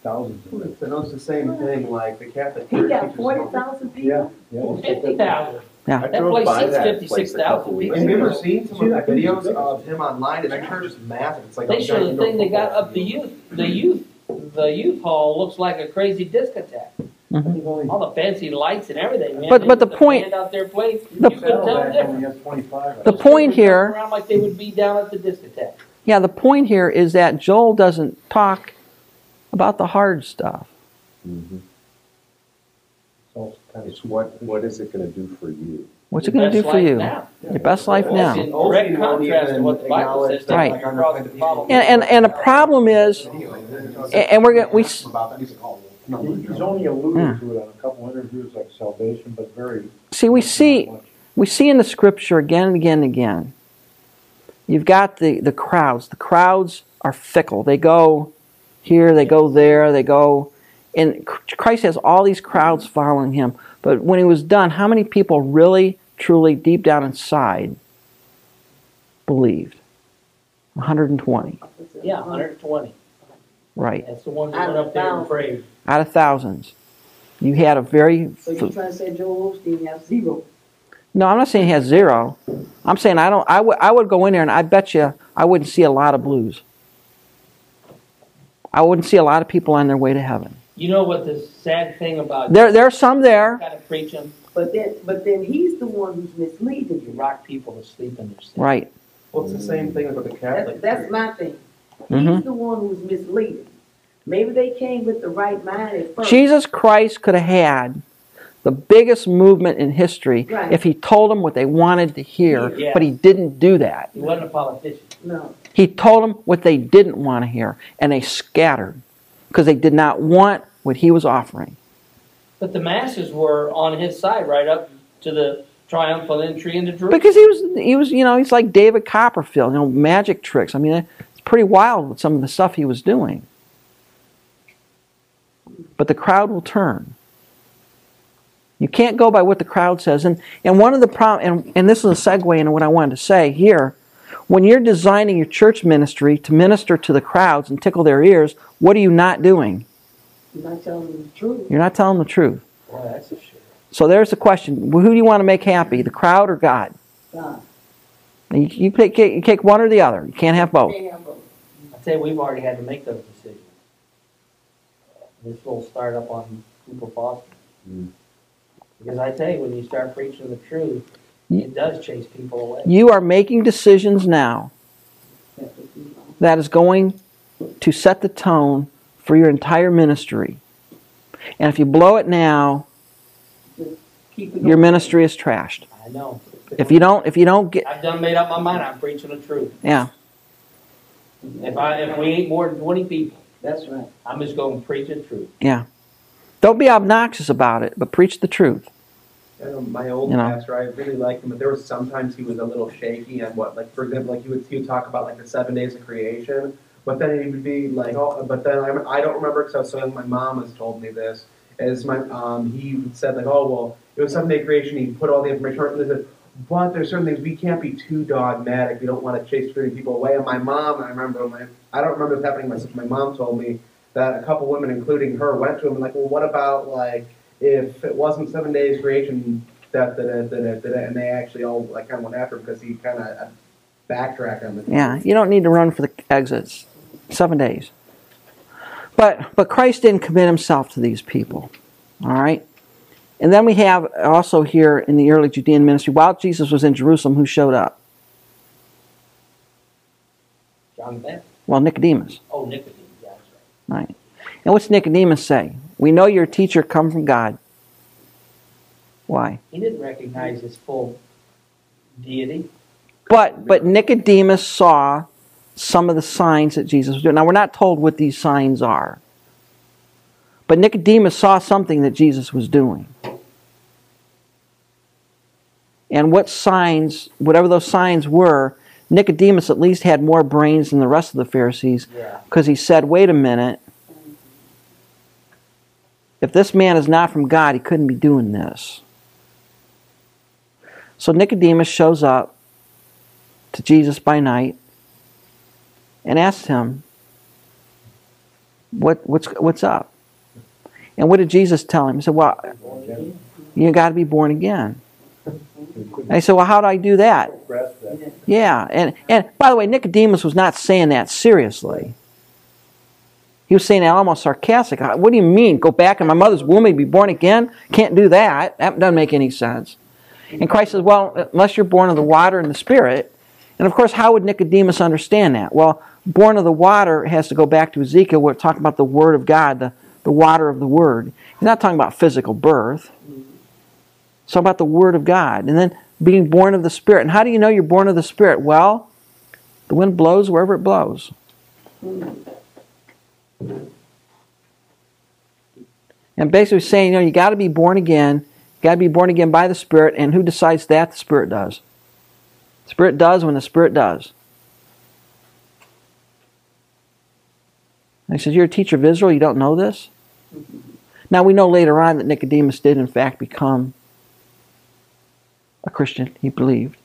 Oh, thousands of So it's the same thing. Like the Catholic He Church. got teaches forty no- thousand Yeah, people. yeah. Fifty thousand. Yeah. That drove place by seats that 56,000 place a couple weeks Have you ever seen some of the videos of him online? His church is massive. It's like They show the giant thing they got up the youth, the youth, the youth hall looks like a crazy discotheque. I think only- All the fancy lights and everything, man. But- They but the put point- band out there playing, you The- couldn't tell the difference. only has twenty-five. The point here- Around like they would be down at the discotheque. Yeah, the point here is that Joel doesn't talk about the hard stuff. Mm-hmm. So it's kind of It's what, what is it gonna do for you? What's it going to do for you? now. Your best life That's now. in direct contrast to what the Bible says. that, Right. like, Across the problem. And and, and the problem is, and, and we're gonna, we s- he's like, He- He's only Yeah. alluded to it on a couple interviews like salvation, but very. see we see not much. we see in the scripture again and again and again. You've got the the crowds. The crowds are fickle. They go here, they go there, they go. And Christ has all these crowds following him. But when he was done, how many people really, truly, deep down inside, believed? 120. Yeah, hundred and twenty. Right. That's the one that went up there and prayed. Out of thousands. You had a very. So you're trying to say Joel Osteen has zero? No, I'm not saying he has zero. I'm saying I don't. I would. I would go in there and I bet you I wouldn't see a lot of blues. I wouldn't see a lot of people on their way to heaven. You know what the sad thing about There, there are some there. kind of preaching? But then, but then he's the one who's misleading You you. rock people to sleep in their sin. Right. Well, it's the same thing with the Catholic. That's, that's Church. my thing. Mhm. He's the one who's misleading. Maybe they came with the right mind at first. Jesus Christ could have had the biggest movement in history Right. if he told them what they wanted to hear, Yeah. but he didn't do that. He wasn't a politician. No. He told them what they didn't want to hear, and they scattered because they did not want what he was offering. But the masses were on his side right up to the triumphal entry into Jerusalem. Because he was, he was, you know, he's like David Copperfield, you know, magic tricks. I mean, it's pretty wild with some of the stuff he was doing. But the crowd will turn. You can't go by what the crowd says. And, and one of the problem, and, and this is a segue into what I wanted to say here. When you're designing your church ministry to minister to the crowds and tickle their ears, what are you not doing? You're not telling them the truth. You're not telling the truth. Boy, that's a shame. So there's the question: Who do you want to make happy, the crowd or God? God. You, you, take, you take one or the other. You can't have both. Can't have both. I tell you, we've already had to make those decisions. This little startup on Cooper Foster. Mm. Because I tell you, when you start preaching the truth, Ye- it does chase people away. You are making decisions now That's what you know. that is going to set the tone for your entire ministry. And if you blow it now, it your ministry is trashed. I know. If you don't, if you don't get, I've done made up my mind. I'm preaching the truth. yeah, If I if we ain't more than 20 people, That's right. I'm just going to preach the truth. yeah. Don't be obnoxious about it, but preach the truth. I know my old You know. pastor, I really liked him, but there was sometimes he was a little shaky on what, like for example, like he would he would talk about like the seven days of creation, but then he would be like, oh, but then I, I don't remember because I was so young. My mom has told me this. As my um, he said like, oh well, it was seven day creation. He put all the information. and he said, but there's certain things we can't be too dogmatic. We don't want to chase certain people away. And my mom, I remember my I don't remember this happening myself. My mom told me that a couple women, including her, went to him and like, well, what about like if it wasn't seven days creation, that that that that, that and they actually all like kind of went after him because he kind of uh, backtracked on the Yeah, you don't need to run for the exits. Seven days. But but Christ didn't commit himself to these people. All right? And then we have also here in the early Judean ministry, while Jesus was in Jerusalem, who showed up? John the Baptist. Well, Nicodemus. Oh, Nicodemus. Yeah, that's right. Right. And what's Nicodemus say? We know your teacher come from God. Why? He didn't recognize his full deity. But but Nicodemus saw some of the signs that Jesus was doing. Now we're not told what these signs are. But Nicodemus saw something that Jesus was doing. And what signs, whatever those signs were, Nicodemus at least had more brains than the rest of the Pharisees Yeah. because he said, wait a minute. If this man is not from God, he couldn't be doing this. So Nicodemus shows up to Jesus by night and asks him, what, what's, what's up? And what did Jesus tell him? He said, Well, you got to be born again. And he said, Well, how do I do that? Yeah, and and by the way, Nicodemus was not saying that seriously. He was saying that almost sarcastic. What do you mean? Go back in my mother's womb and be born again? Can't do that. That doesn't make any sense. And Christ says, well, unless you're born of the water and the Spirit. And of course, how would Nicodemus understand that? Well, born of the water has to go back to Ezekiel. We're talking about the Word of God, the, the water of the Word. He's not talking about physical birth. It's talking about the Word of God. And then being born of the Spirit. And how do you know you're born of the Spirit? Well, the wind blows wherever it blows. And basically saying, you know, you got to be born again. You got to be born again by the Spirit. And who decides that? The Spirit does. The Spirit does when the Spirit does. And he says, You're a teacher of Israel. You don't know this? Now we know later on that Nicodemus did, in fact, become a Christian. He believed.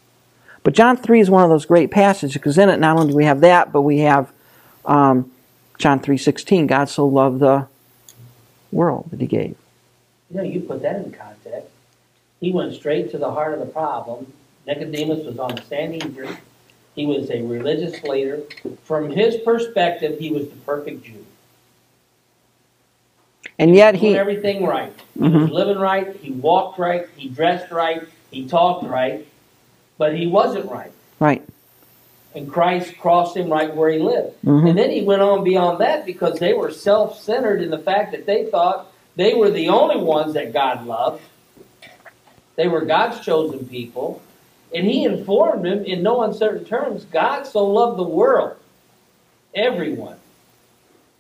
But John 3 is one of those great passages because in it not only do we have that, but we have um, John 3.16, God so loved the world that he gave. You know, you put that in context. He went straight to the heart of the problem. Nicodemus was on the Sanhedrin. He was a religious leader. From his perspective, he was the perfect Jew. And yet doing he, everything right. He mm-hmm. was living right. He walked right. He dressed right. He talked right. But he wasn't right. right, And Christ crossed him right where he lived. Mhm. And then he went on beyond that because they were self centered in the fact that they thought they were the only ones that God loved. They were God's chosen people. And he informed them in no uncertain terms God so loved the world, everyone.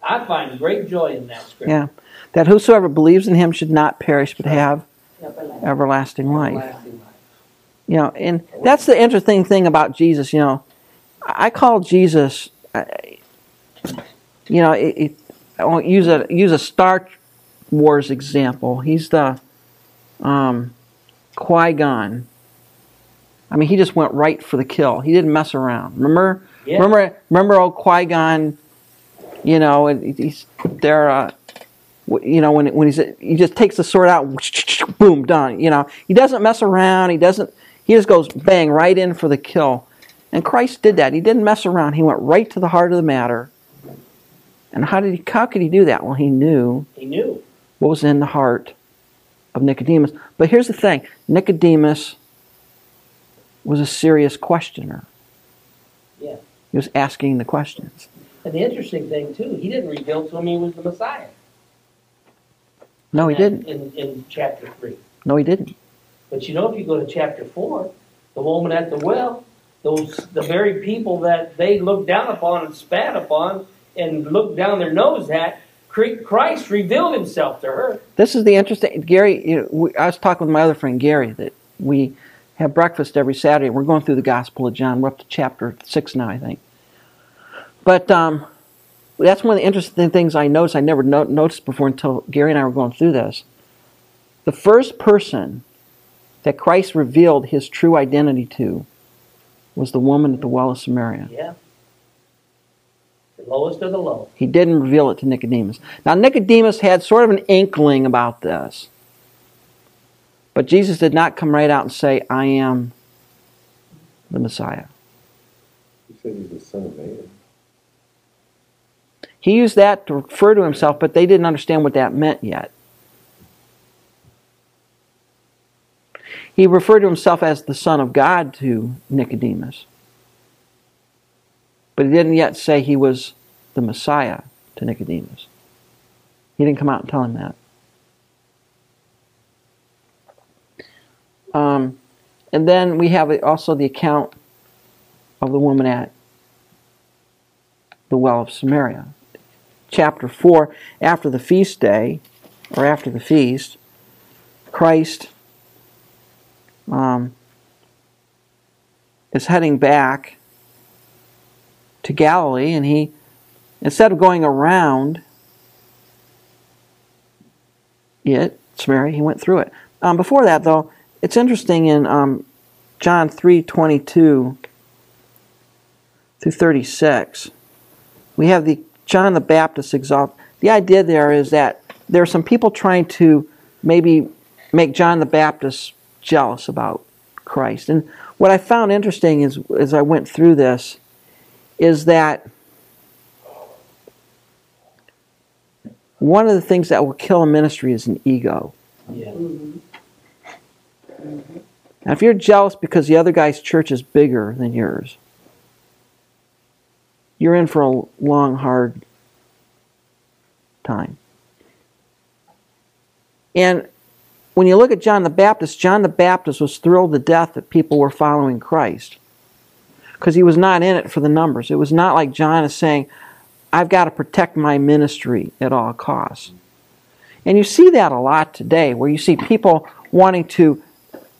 I find great joy in that scripture. yeah, that whosoever believes in him should not perish but have Everlasting. everlasting life. Everlasting life. You know, and that's the interesting thing about Jesus. You know, I call Jesus. uh, You know, it, it, I won't use a use a Star Wars example. He's the um, Qui Gon. I mean, he just went right for the kill. He didn't mess around. Remember, Yeah. remember, remember, old Qui Gon. You know, and he's there. Uh, you know, when when he's he just takes the sword out, boom, done. You know, he doesn't mess around. He doesn't. He just goes bang right in for the kill. And Christ did that. He didn't mess around. He went right to the heart of the matter. And how did he? How could he do that? Well, he knew He knew. what was in the heart of Nicodemus. But here's the thing: Nicodemus was a serious questioner. Yeah. He was asking the questions. And the interesting thing too, he didn't reveal to him he was the Messiah. No, he didn't. In, in chapter three. No, he didn't. But you know, if you go to chapter four, the woman at the well, those the very people that they looked down upon and spat upon and looked down their nose at, Christ revealed himself to her. This is the interesting. Gary, you know, we, I was talking with my other friend Gary that we have breakfast every Saturday. We're going through the Gospel of John. We're up to chapter six now, I think. But um, that's one of the interesting things I noticed. I never no- noticed before until Gary and I were going through this. The first person that Christ revealed his true identity to was the woman at the well of Samaria. Yeah. The lowest of the low. He didn't reveal it to Nicodemus. Now, Nicodemus had sort of an inkling about this. But Jesus did not come right out and say, I am the Messiah. He said he's the son of man. He used that to refer to himself, but they didn't understand what that meant yet. He referred to himself as the Son of God to Nicodemus. But he didn't yet say he was the Messiah to Nicodemus. He didn't come out and tell him that. Um, and then we have also the account of the woman at the well of Samaria. Chapter 4, after the feast day, or after the feast, Christ um, is heading back to Galilee, and he, instead of going around it, Samaria, he went through it. Um, before that, though, it's interesting in um, John three twenty two through thirty six. We have the John the Baptist exalt. The idea there is that there are some people trying to maybe make John the Baptist jealous about Christ. And what I found interesting is as I went through this is that one of the things that will kill a ministry is an ego. Yeah. Mhm. Now, if you're jealous because the other guy's church is bigger than yours, you're in for a long, hard time. And when you look at John the Baptist, John the Baptist was thrilled to death that people were following Christ because he was not in it for the numbers. It was not like John is saying, I've got to protect my ministry at all costs. And you see that a lot today, where you see people wanting to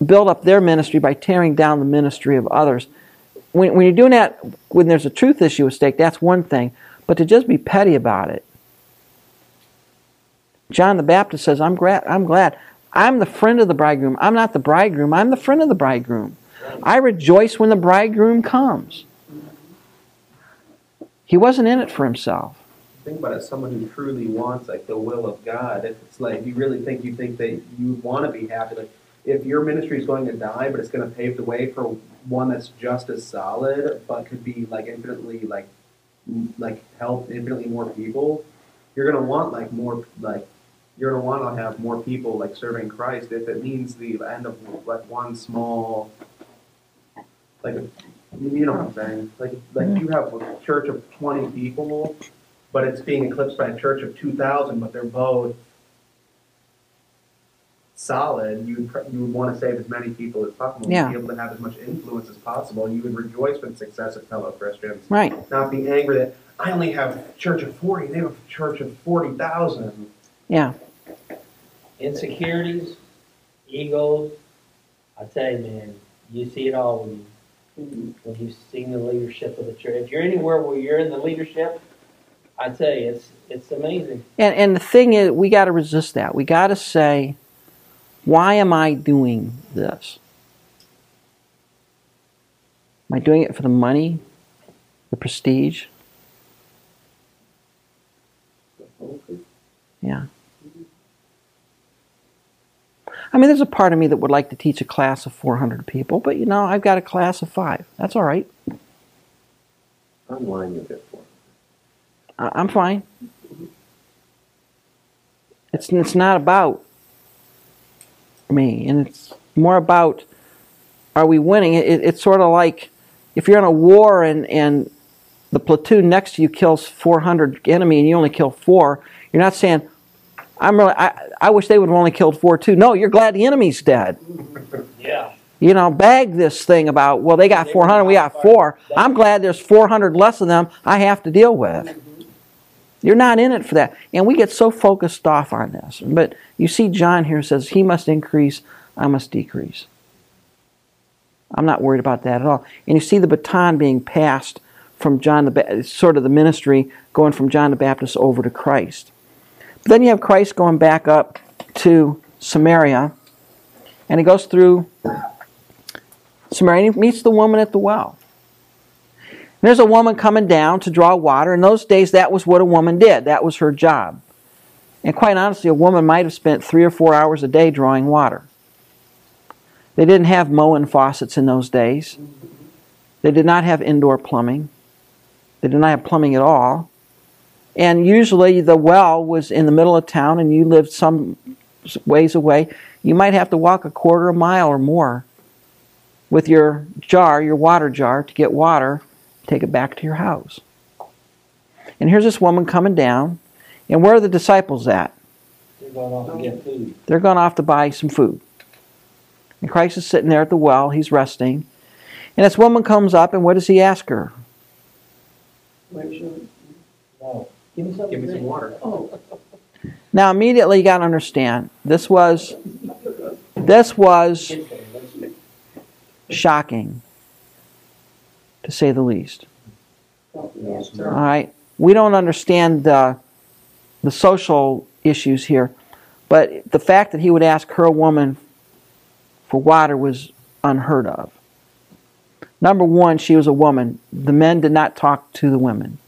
build up their ministry by tearing down the ministry of others. When, when you're doing that, when there's a truth issue at stake, that's one thing. But to just be petty about it. John the Baptist says, I'm, gra- I'm glad. I'm the friend of the bridegroom. I'm not the bridegroom. I'm the friend of the bridegroom. I rejoice when the bridegroom comes. He wasn't in it for himself. Think about it, someone who truly wants like the will of God. If it's like you really think you think that you want to be happy, like if your ministry is going to die, but it's going to pave the way for one that's just as solid, but could be like infinitely like like help infinitely more people, you're going to want like more like you're going to want to have more people like serving Christ if it means the end of like one small like you know what I'm saying? Like like you have a church of twenty people, but it's being eclipsed by a church of two thousand, but they're both solid. You would you would want to save as many people as possible, Yeah. be able to have as much influence as possible. You would rejoice with the success of fellow Christians, Right. not be angry that I only have a church of forty, they have a church of forty thousand. Yeah. Insecurities, egos. I tell you, man, you see it all when you when you've seen the leadership of the church. If you're anywhere where you're in the leadership, I tell you, it's it's amazing. And, and the thing is, we got to resist that. We got to say, why am I doing this? Am I doing it for the money, the prestige? Yeah. I mean, there's a part of me that would like to teach a class of 400 people, but you know, I've got a class of five. That's all right. Online you'll get four. I- I'm fine. It's it's not about me, and it's more about are we winning? It, it's sort of like if you're in a war and and the platoon next to you kills 400 enemy and you only kill four. You're not saying I'm really. I, I wish they would have only killed four too. No, you're glad the enemy's dead. Yeah. You know, bag this thing about well, they got 400, we got four. I'm glad there's 400 less of them I have to deal with. You're not in it for that. And we get so focused off on this. But you see, John here says, He must increase, I must decrease. I'm not worried about that at all. And you see the baton being passed from John the Baptist, sort of the ministry going from John the Baptist over to Christ. Then you have Christ going back up to Samaria, and he goes through Samaria and he meets the woman at the well. And there's a woman coming down to draw water. In those days, that was what a woman did, that was her job. And quite honestly, a woman might have spent three or four hours a day drawing water. They didn't have mowing faucets in those days. They did not have indoor plumbing. They did not have plumbing at all. And usually the well was in the middle of town and you lived some ways away. You might have to walk a quarter of a mile or more with your jar, your water jar, to get water, take it back to your house. And here's this woman coming down. And where are the disciples at? They're going off to get food. They're going off to buy some food. And Christ is sitting there at the well, he's resting. And this woman comes up, and what does he ask her? Where's your, No. Give me something. Give me some water. oh, Now immediately you got to understand, this was this was Get there, let's- shocking to say the least. All right, we don't understand the the social issues here, but the fact that he would ask her a woman for water was unheard of. Number one, she was a woman. The men did not talk to the women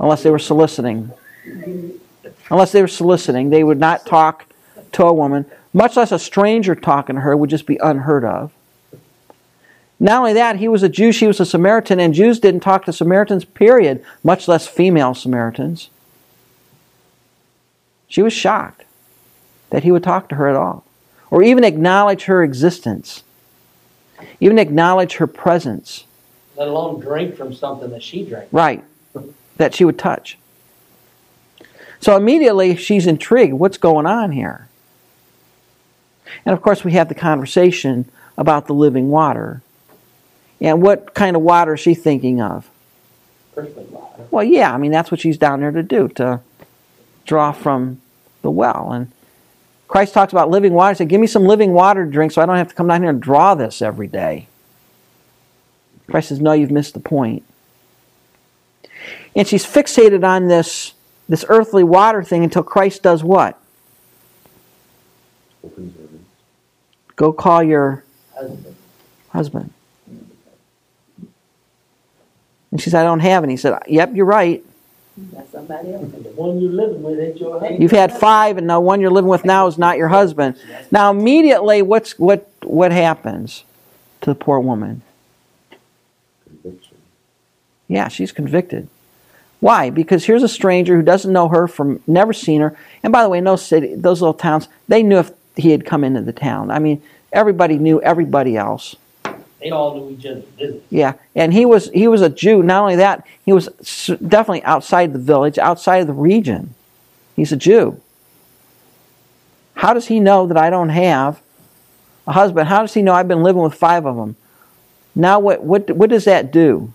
unless they were soliciting. Unless they were soliciting, they would not talk to a woman, much less a stranger talking to her would just be unheard of. Not only that, he was a Jew, she was a Samaritan, and Jews didn't talk to Samaritans, period, much less female Samaritans. She was shocked that he would talk to her at all, or even acknowledge her existence, even acknowledge her presence. Let alone drink from something that she drank. Right, that she would touch. So immediately she's intrigued what's going on here? And of course, we have the conversation about the living water. And what kind of water is she thinking of? Earthly water. Well, yeah, I mean, that's what she's down there to do, to draw from the well. And Christ talks about living water. He said, Give me some living water to drink so I don't have to come down here and draw this every day. Christ says, No, you've missed the point. And she's fixated on this, this earthly water thing until Christ does what? Go call your Husband. husband. And she said, I don't have any. He said, Yep, you're right. That's somebody else. The one you're living with ain't your husband. You've had five, and the one you're living with now is not your husband. Now, immediately, what's what what happens to the poor woman? Conviction. Yeah, she's convicted. Why? Because here's a stranger who doesn't know her from never seen her. And by the way, in those city, those little towns, they knew if he had come into the town. I mean, everybody knew everybody else. They all knew each other. Yeah, and he was he was a Jew. Not only that, he was definitely outside the village, outside of the region. He's a Jew. How does he know that I don't have a husband? How does he know I've been living with five of them? Now, what what what does that do?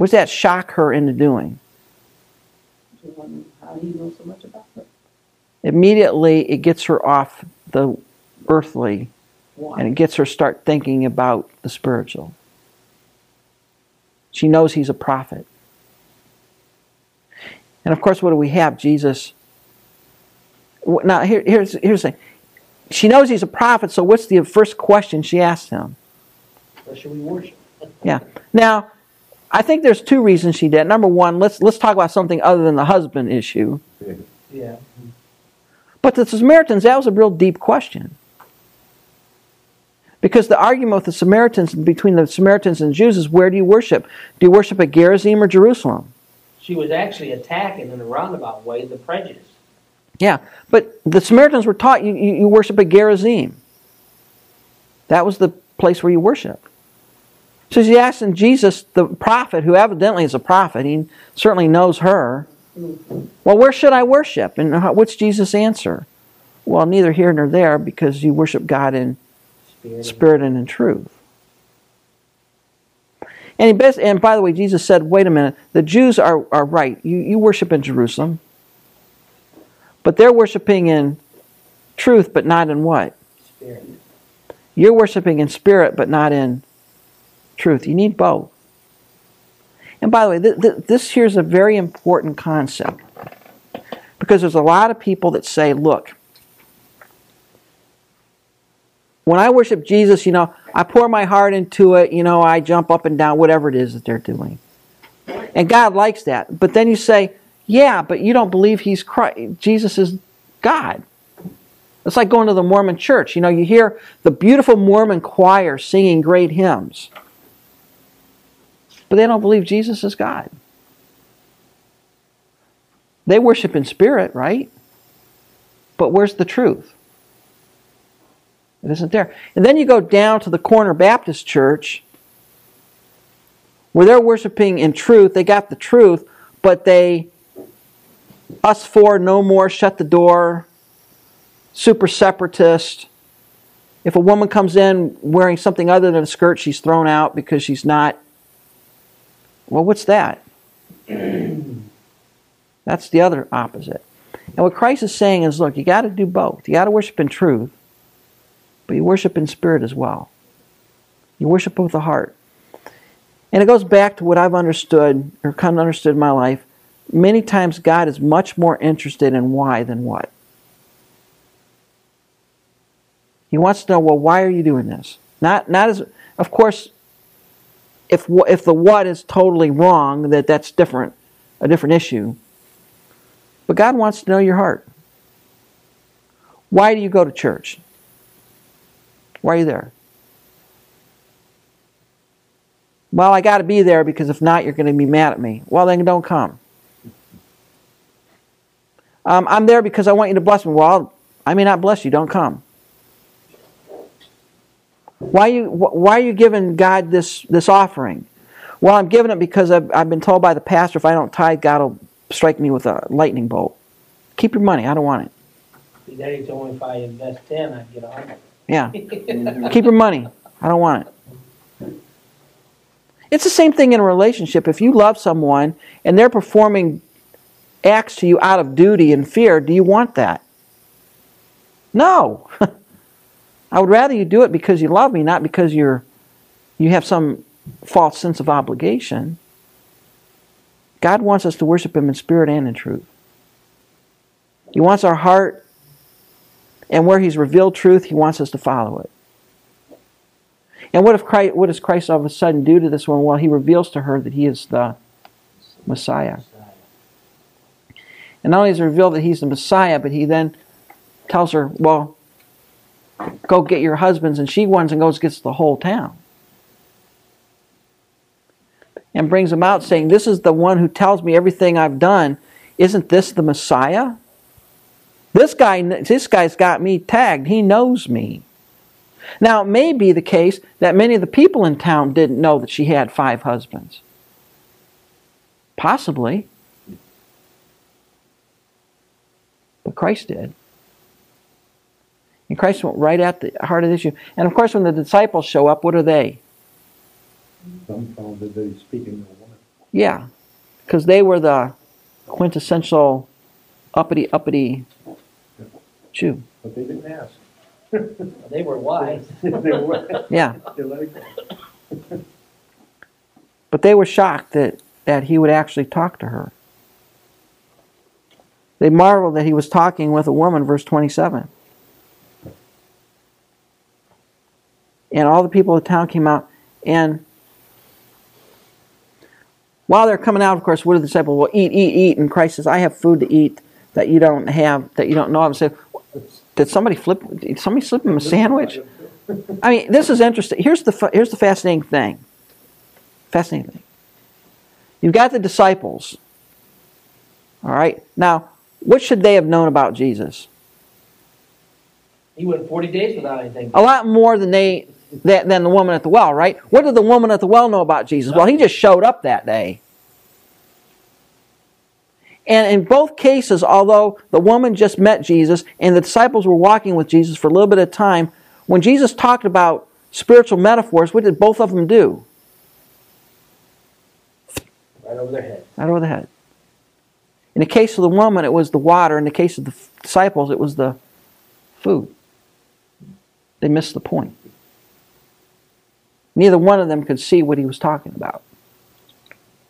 What does that shock her into doing? You How he knows so much about her. Immediately, it gets her off the earthly Why? and it gets her start thinking about the spiritual. She knows he's a prophet. And of course, what do we have? Jesus. Now, here, here's, here's the thing. She knows he's a prophet, so what's the first question she asks him? Or should we worship? Yeah. Now, I think there's two reasons she did. Number one, let's let's talk about something other than the husband issue. Yeah. But the Samaritans, that was a real deep question. Because the argument with the Samaritans between the Samaritans and Jews is where do you worship? Do you worship at Gerizim or Jerusalem? She was actually attacking in a roundabout way the prejudice. Yeah, but the Samaritans were taught you, you, you worship at Gerizim. That was the place where you worship. So she's asking Jesus, the prophet, who evidently is a prophet, he certainly knows her, well, where should I worship? And how- what's Jesus' answer? Well, neither here nor there because you worship God in Spirit. spirit and in truth. And, he bas- and by the way, Jesus said, wait a minute, the Jews are, are right. You, you worship in Jerusalem, but they're worshiping in truth, but not in what? Spirit. You're worshiping in spirit, but not in truth. You need both. And by the way, th- th- this here's a very important concept because there's a lot of people that say, look, when I worship Jesus, you know, I pour my heart into it, you know, I jump up and down, whatever it is that they're doing. And God likes that. But then you say, yeah, but you don't believe he's Christ. Jesus is God. It's like going to the Mormon church. You know, you hear the beautiful Mormon choir singing great hymns, but they don't believe Jesus is God. They worship in spirit, right? But where's the truth? It isn't there. And then you go down to the Corner Baptist Church where they're worshiping in truth. They got the truth, but they, us four, no more, shut the door, super separatist. If a woman comes in wearing something other than a skirt, she's thrown out because she's not. Well, what's that? That's the other opposite. And what Christ is saying is look, you got to do both. You got to worship in truth, but you worship in spirit as well. You worship with the heart. And it goes back to what I've understood, or kind of understood in my life. Many times God is much more interested in why than what. He wants to know, well, why are you doing this? Not, not as, of course, if if the what is totally wrong, that that's different, a different issue. But God wants to know your heart. Why do you go to church? Why are you there? Well, I got to be there because if not, you're going to be mad at me. Well, then don't come. Um, I'm there because I want you to bless me. Well, I may not bless you. Don't come. Why are you Why are you giving God this this offering? Well, I'm giving it because I've, I've been told by the pastor if I don't tithe, God will strike me with a lightning bolt. Keep your money. I don't want it. See, told me if I invest ten, I'd get a hundred. Yeah. Keep your money. I don't want it. It's the same thing in a relationship. If you love someone and they're performing acts to you out of duty and fear, do you want that? No. I would rather you do it because you love me, not because you're you have some false sense of obligation. God wants us to worship him in spirit and in truth. He wants our heart and where he's revealed truth, he wants us to follow it. And what if Christ, what does Christ all of a sudden do to this one? Well, he reveals to her that he is the Messiah. And not only is it revealed that he's the Messiah, but he then tells her, well, go get your husbands, and she runs and goes gets the whole town. And brings them out saying, This is the one who tells me everything I've done. Isn't this the Messiah? This guy, this guy's got me tagged. He knows me. Now, it may be the case that many of the people in town didn't know that she had five husbands. Possibly. But Christ did. And Christ went right at the heart of the issue. And of course, when the disciples show up, what are they? dumbfounded that he's speaking to a woman. Yeah, because they were the quintessential uppity, uppity Jew. But they didn't ask. They were wise. They were- Yeah. they let it go. But they were shocked that, that he would actually talk to her. They marveled that he was talking with a woman, verse 27. And all the people of the town came out And while they're coming out, of course, what do the disciples? Well, eat, eat, eat. And Christ says, I have food to eat that you don't have, that you don't know of. And say, did somebody flip? Did somebody slip him a sandwich? I mean, this is interesting. Here's the here's the fascinating thing. Fascinating thing. You've got the disciples. All right. Now, what should they have known about Jesus? He went 40 days without anything. A lot more than they than, than the woman at the well, right? What did the woman at the well know about Jesus? Well, he just showed up that day. And in both cases, although the woman just met Jesus and the disciples were walking with Jesus for a little bit of time, when Jesus talked about spiritual metaphors, what did both of them do? Right over their head. Right over the head. In the case of the woman, it was the water. In the case of the disciples, it was the food. They missed the point. Neither one of them could see what he was talking about.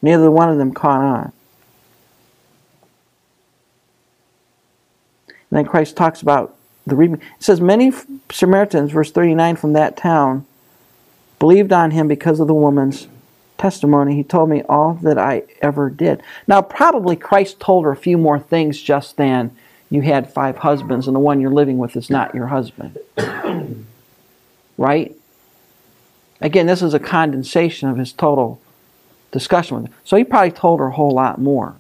Neither one of them caught on. And then Christ talks about the reaping. It says, Many Samaritans, verse 39, from that town believed on him because of the woman's testimony. He told me all that I ever did. Now, probably Christ told her a few more things just then. you had five husbands and the one you're living with is not your husband. right? Again, this is a condensation of his total discussion with her. So he probably told her a whole lot more.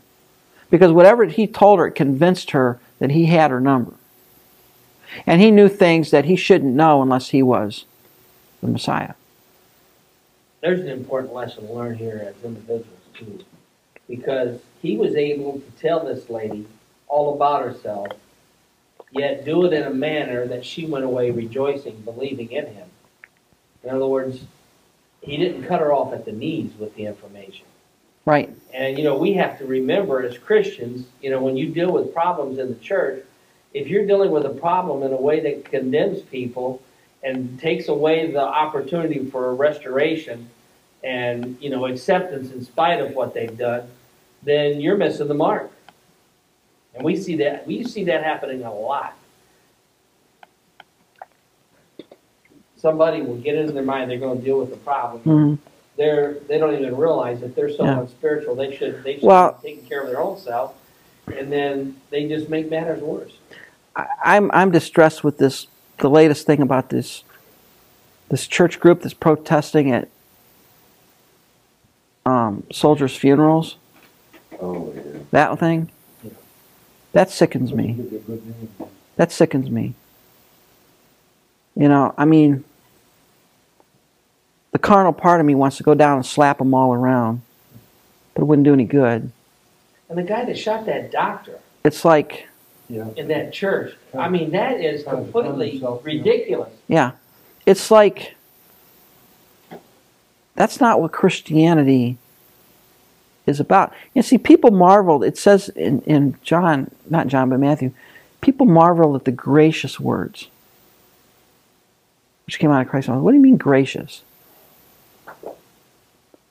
Because whatever he told her, it convinced her that he had her number. And he knew things that he shouldn't know unless he was the Messiah. There's an important lesson to learn here as individuals, too. Because he was able to tell this lady all about herself, yet do it in a manner that she went away rejoicing, believing in him. In other words, he didn't cut her off at the knees with the information. Right. And, you know, we have to remember as Christians, you know, when you deal with problems in the church, if you're dealing with a problem in a way that condemns people and takes away the opportunity for a restoration and, you know, acceptance in spite of what they've done, then you're missing the mark. And we see that we see that happening a lot. Somebody will get into their mind they're going to deal with the problem. Mhm. They're they don't even realize that they're so Yeah. unspiritual. They should they should Well- be taking care of their own self, and then they just make matters worse. I, I'm I'm distressed with this. The latest thing about this this church group that's protesting at um, soldiers' funerals. Oh, yeah. That thing. Yeah. That sickens me. That sickens me. You know, I mean, the carnal part of me wants to go down and slap them all around, but it wouldn't do any good. And the guy that shot that doctor It's like, Yeah. in that church, I mean, that is Kind of completely himself, yeah. ridiculous. yeah, it's like that's not what Christianity is about. You see, people marveled. It says in, in John, not John, but Matthew, people marveled at the gracious words which came out of Christ. What do you mean gracious?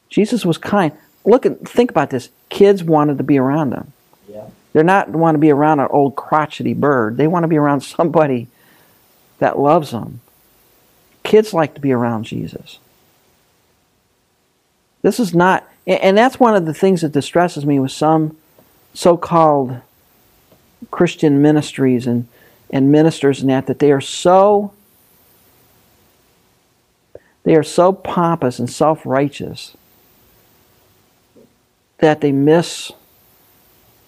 Jesus was kind. Look at, think about this. Kids wanted to be around him. Yeah. They're not want to be around an old crotchety bird. They want to be around somebody that loves them. Kids like to be around Jesus. This is not, and that's one of the things that distresses me with some so-called Christian ministries and, and ministers and that, that they are so they are so pompous and self-righteous that they miss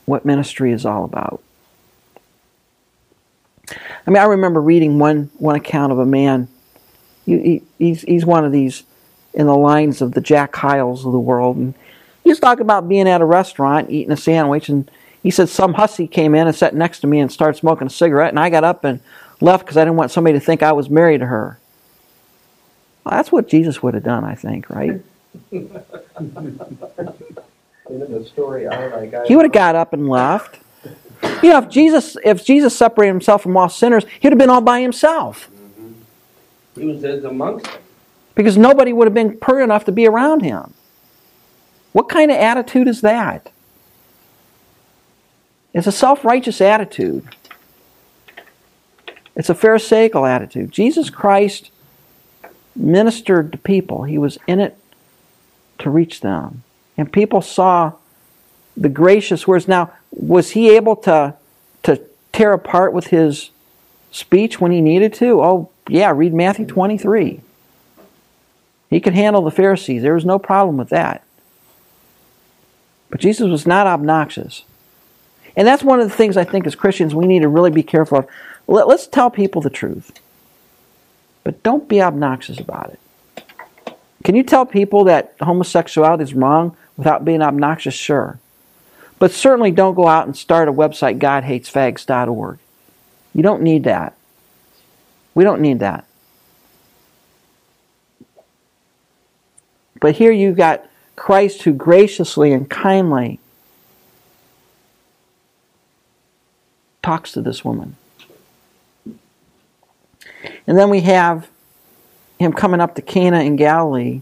what ministry is all about. I mean, I remember reading one, one account of a man. He, he, he's, he's one of these in the lines of the Jack Hyles of the world. And he was talking about being at a restaurant, eating a sandwich, and he said some hussy came in and sat next to me and started smoking a cigarette, and I got up and left because I didn't want somebody to think I was married to her. Well, that's what Jesus would have done, I think, right? In the story, I know, guys. He would have got up and left. You know, if Jesus if Jesus separated himself from all sinners, he'd have been all by himself. Mm-hmm. He was as amongst them. Because nobody would have been pure enough to be around him. What kind of attitude is that? It's a self-righteous attitude. It's a pharisaical attitude. Jesus Christ ministered to people. He was in it to reach them. And people saw the gracious words. Now, was he able to, to tear apart with his speech when he needed to? Oh, yeah, read Matthew 23. He could handle the Pharisees. There was no problem with that. But Jesus was not obnoxious. And that's one of the things I think as Christians we need to really be careful of. Let, us tell people the truth. But don't be obnoxious about it. Can you tell people that homosexuality is wrong without being obnoxious? Sure. But certainly don't go out and start a website, godhatesfags.org. You don't need that. We don't need that. But here you've got Christ who graciously and kindly talks to this woman. And then we have him coming up to Cana in Galilee,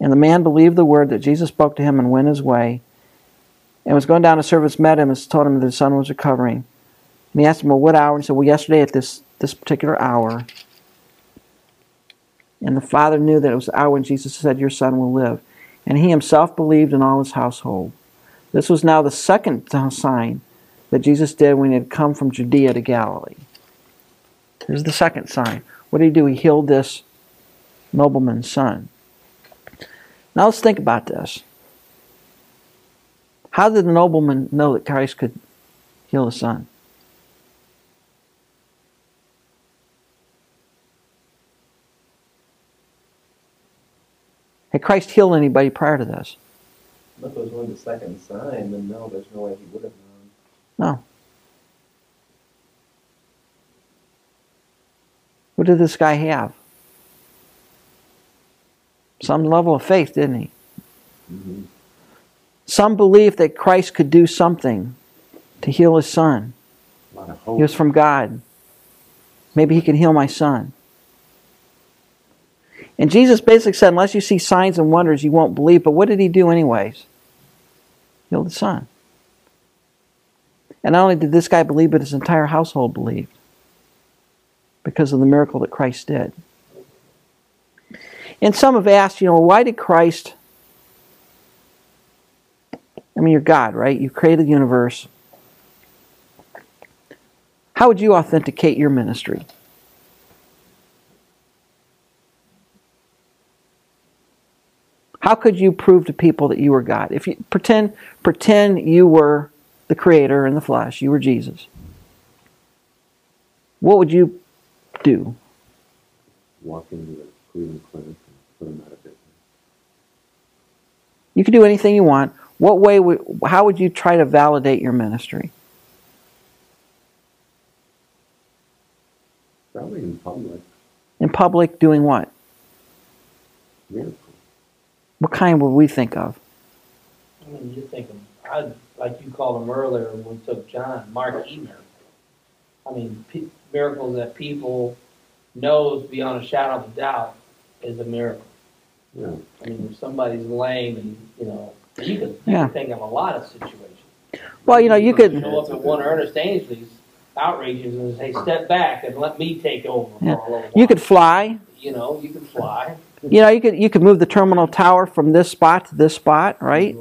And the man believed the word that Jesus spoke to him and went his way. And was going down to service, met him, and told him that his son was recovering. And he asked him, Well, what hour? And he said, Well, yesterday at this, this particular hour. And the father knew that it was the hour when Jesus said, Your son will live. And he himself believed in all his household. This was now the second sign that Jesus did when he had come from Judea to Galilee. Here's the second sign. What did he do? He healed this nobleman's son. Now let's think about this. How did the nobleman know that Christ could heal the son? Had Christ healed anybody prior to this? If it was only the second sign, then no, there's no way he would have known. No. What did this guy have? Some level of faith, didn't he? Mm-hmm. Some belief that Christ could do something to heal his son. He was from God. Maybe he can heal my son. And Jesus basically said, unless you see signs and wonders, you won't believe. But what did he do, anyways? Healed the son. And not only did this guy believe, but his entire household believed because of the miracle that Christ did. And some have asked, you know, why did Christ. I mean, you're God, right? You created the universe. How would you authenticate your ministry? How could you prove to people that you were God? If you pretend pretend you were the creator in the flesh, you were Jesus. What would you do? The Clinic put him out of business. You can do anything you want. What way would how would you try to validate your ministry? Probably in public. In public doing what? Miracle. What kind would we think of? I mean, you think of, I, like you called him earlier when we took John, Mark E. miracle. I mean, pe- miracles that people knows beyond a shadow of a doubt is a miracle. Yeah. I mean, if somebody's lame and, you know, you could, you Yeah. could think of a lot of situations. Well, you know, you could Show up at one of Ernest Angley's outrages and say, step back and let me take over for a little while. you could fly. You know, you could fly. You know, you could you could move the terminal tower from this spot to this spot, right?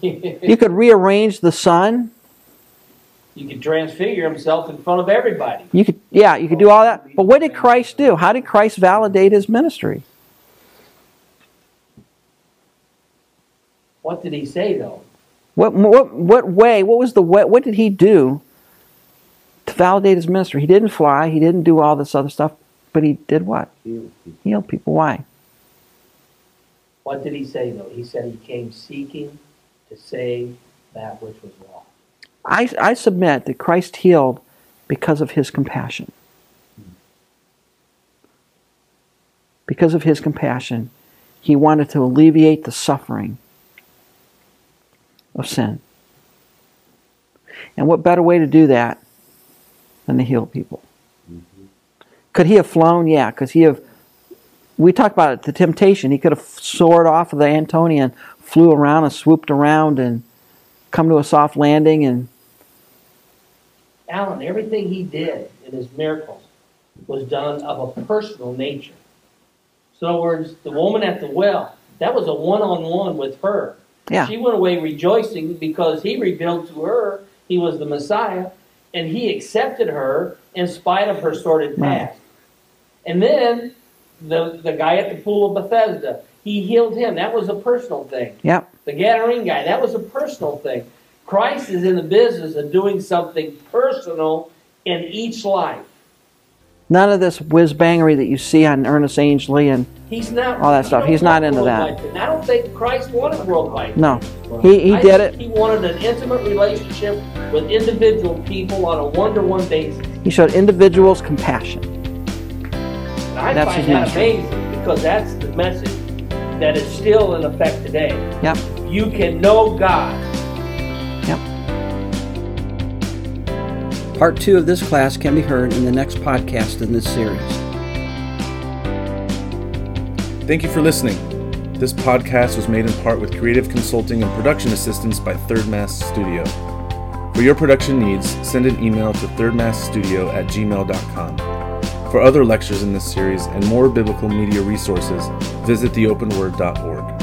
You could rearrange the sun. You could transfigure himself in front of everybody. You could yeah, you could do all that. But what did Christ do? How did Christ validate his ministry? What did he say though? What what what way? What was the way? What did he do to validate his ministry? He didn't fly. He didn't do all this other stuff. But he did what? Heal people. Heal people. Why? What did he say though? He said he came seeking to save that which was lost. I I submit that Christ healed because of his compassion. because of his compassion, he wanted to alleviate the suffering of sin. And what better way to do that than to heal people? Mm-hmm. Could he have flown? Yeah. Could he have? We talked about it, the temptation. He could have soared off of the Antonia and flew around and swooped around and come to a soft landing and Alan, everything he did in his miracles was done of a personal nature. So, in other words, the woman at the well, that was a one on one with her. Yeah. She went away rejoicing because he revealed to her he was the Messiah and he accepted her in spite of her sordid Right. past. And then the, the guy at the pool of Bethesda, he healed him. That was a personal thing. yep, The Gadarene guy, that was a personal thing. Christ is in the business of doing something personal in each life. none of this whiz bangery that you see on Ernest Angley and He's not All that stuff. He's don't into that. worldwide fame. I don't think Christ wanted world fame. no, he he I did think it. He wanted an intimate relationship with individual people on a one-to-one basis. He showed individuals compassion. And I That's find his that amazing because that's the message that is still in effect today. Yep, You can know God yep. Part two of this class can be heard in the next podcast in this series. Thank you for listening. This podcast was made in part with creative consulting and production assistance by Third Mass Studio. For your production needs, send an email to thirdmassstudio at gmail.com. For other lectures in this series and more biblical media resources, visit theopenword.org.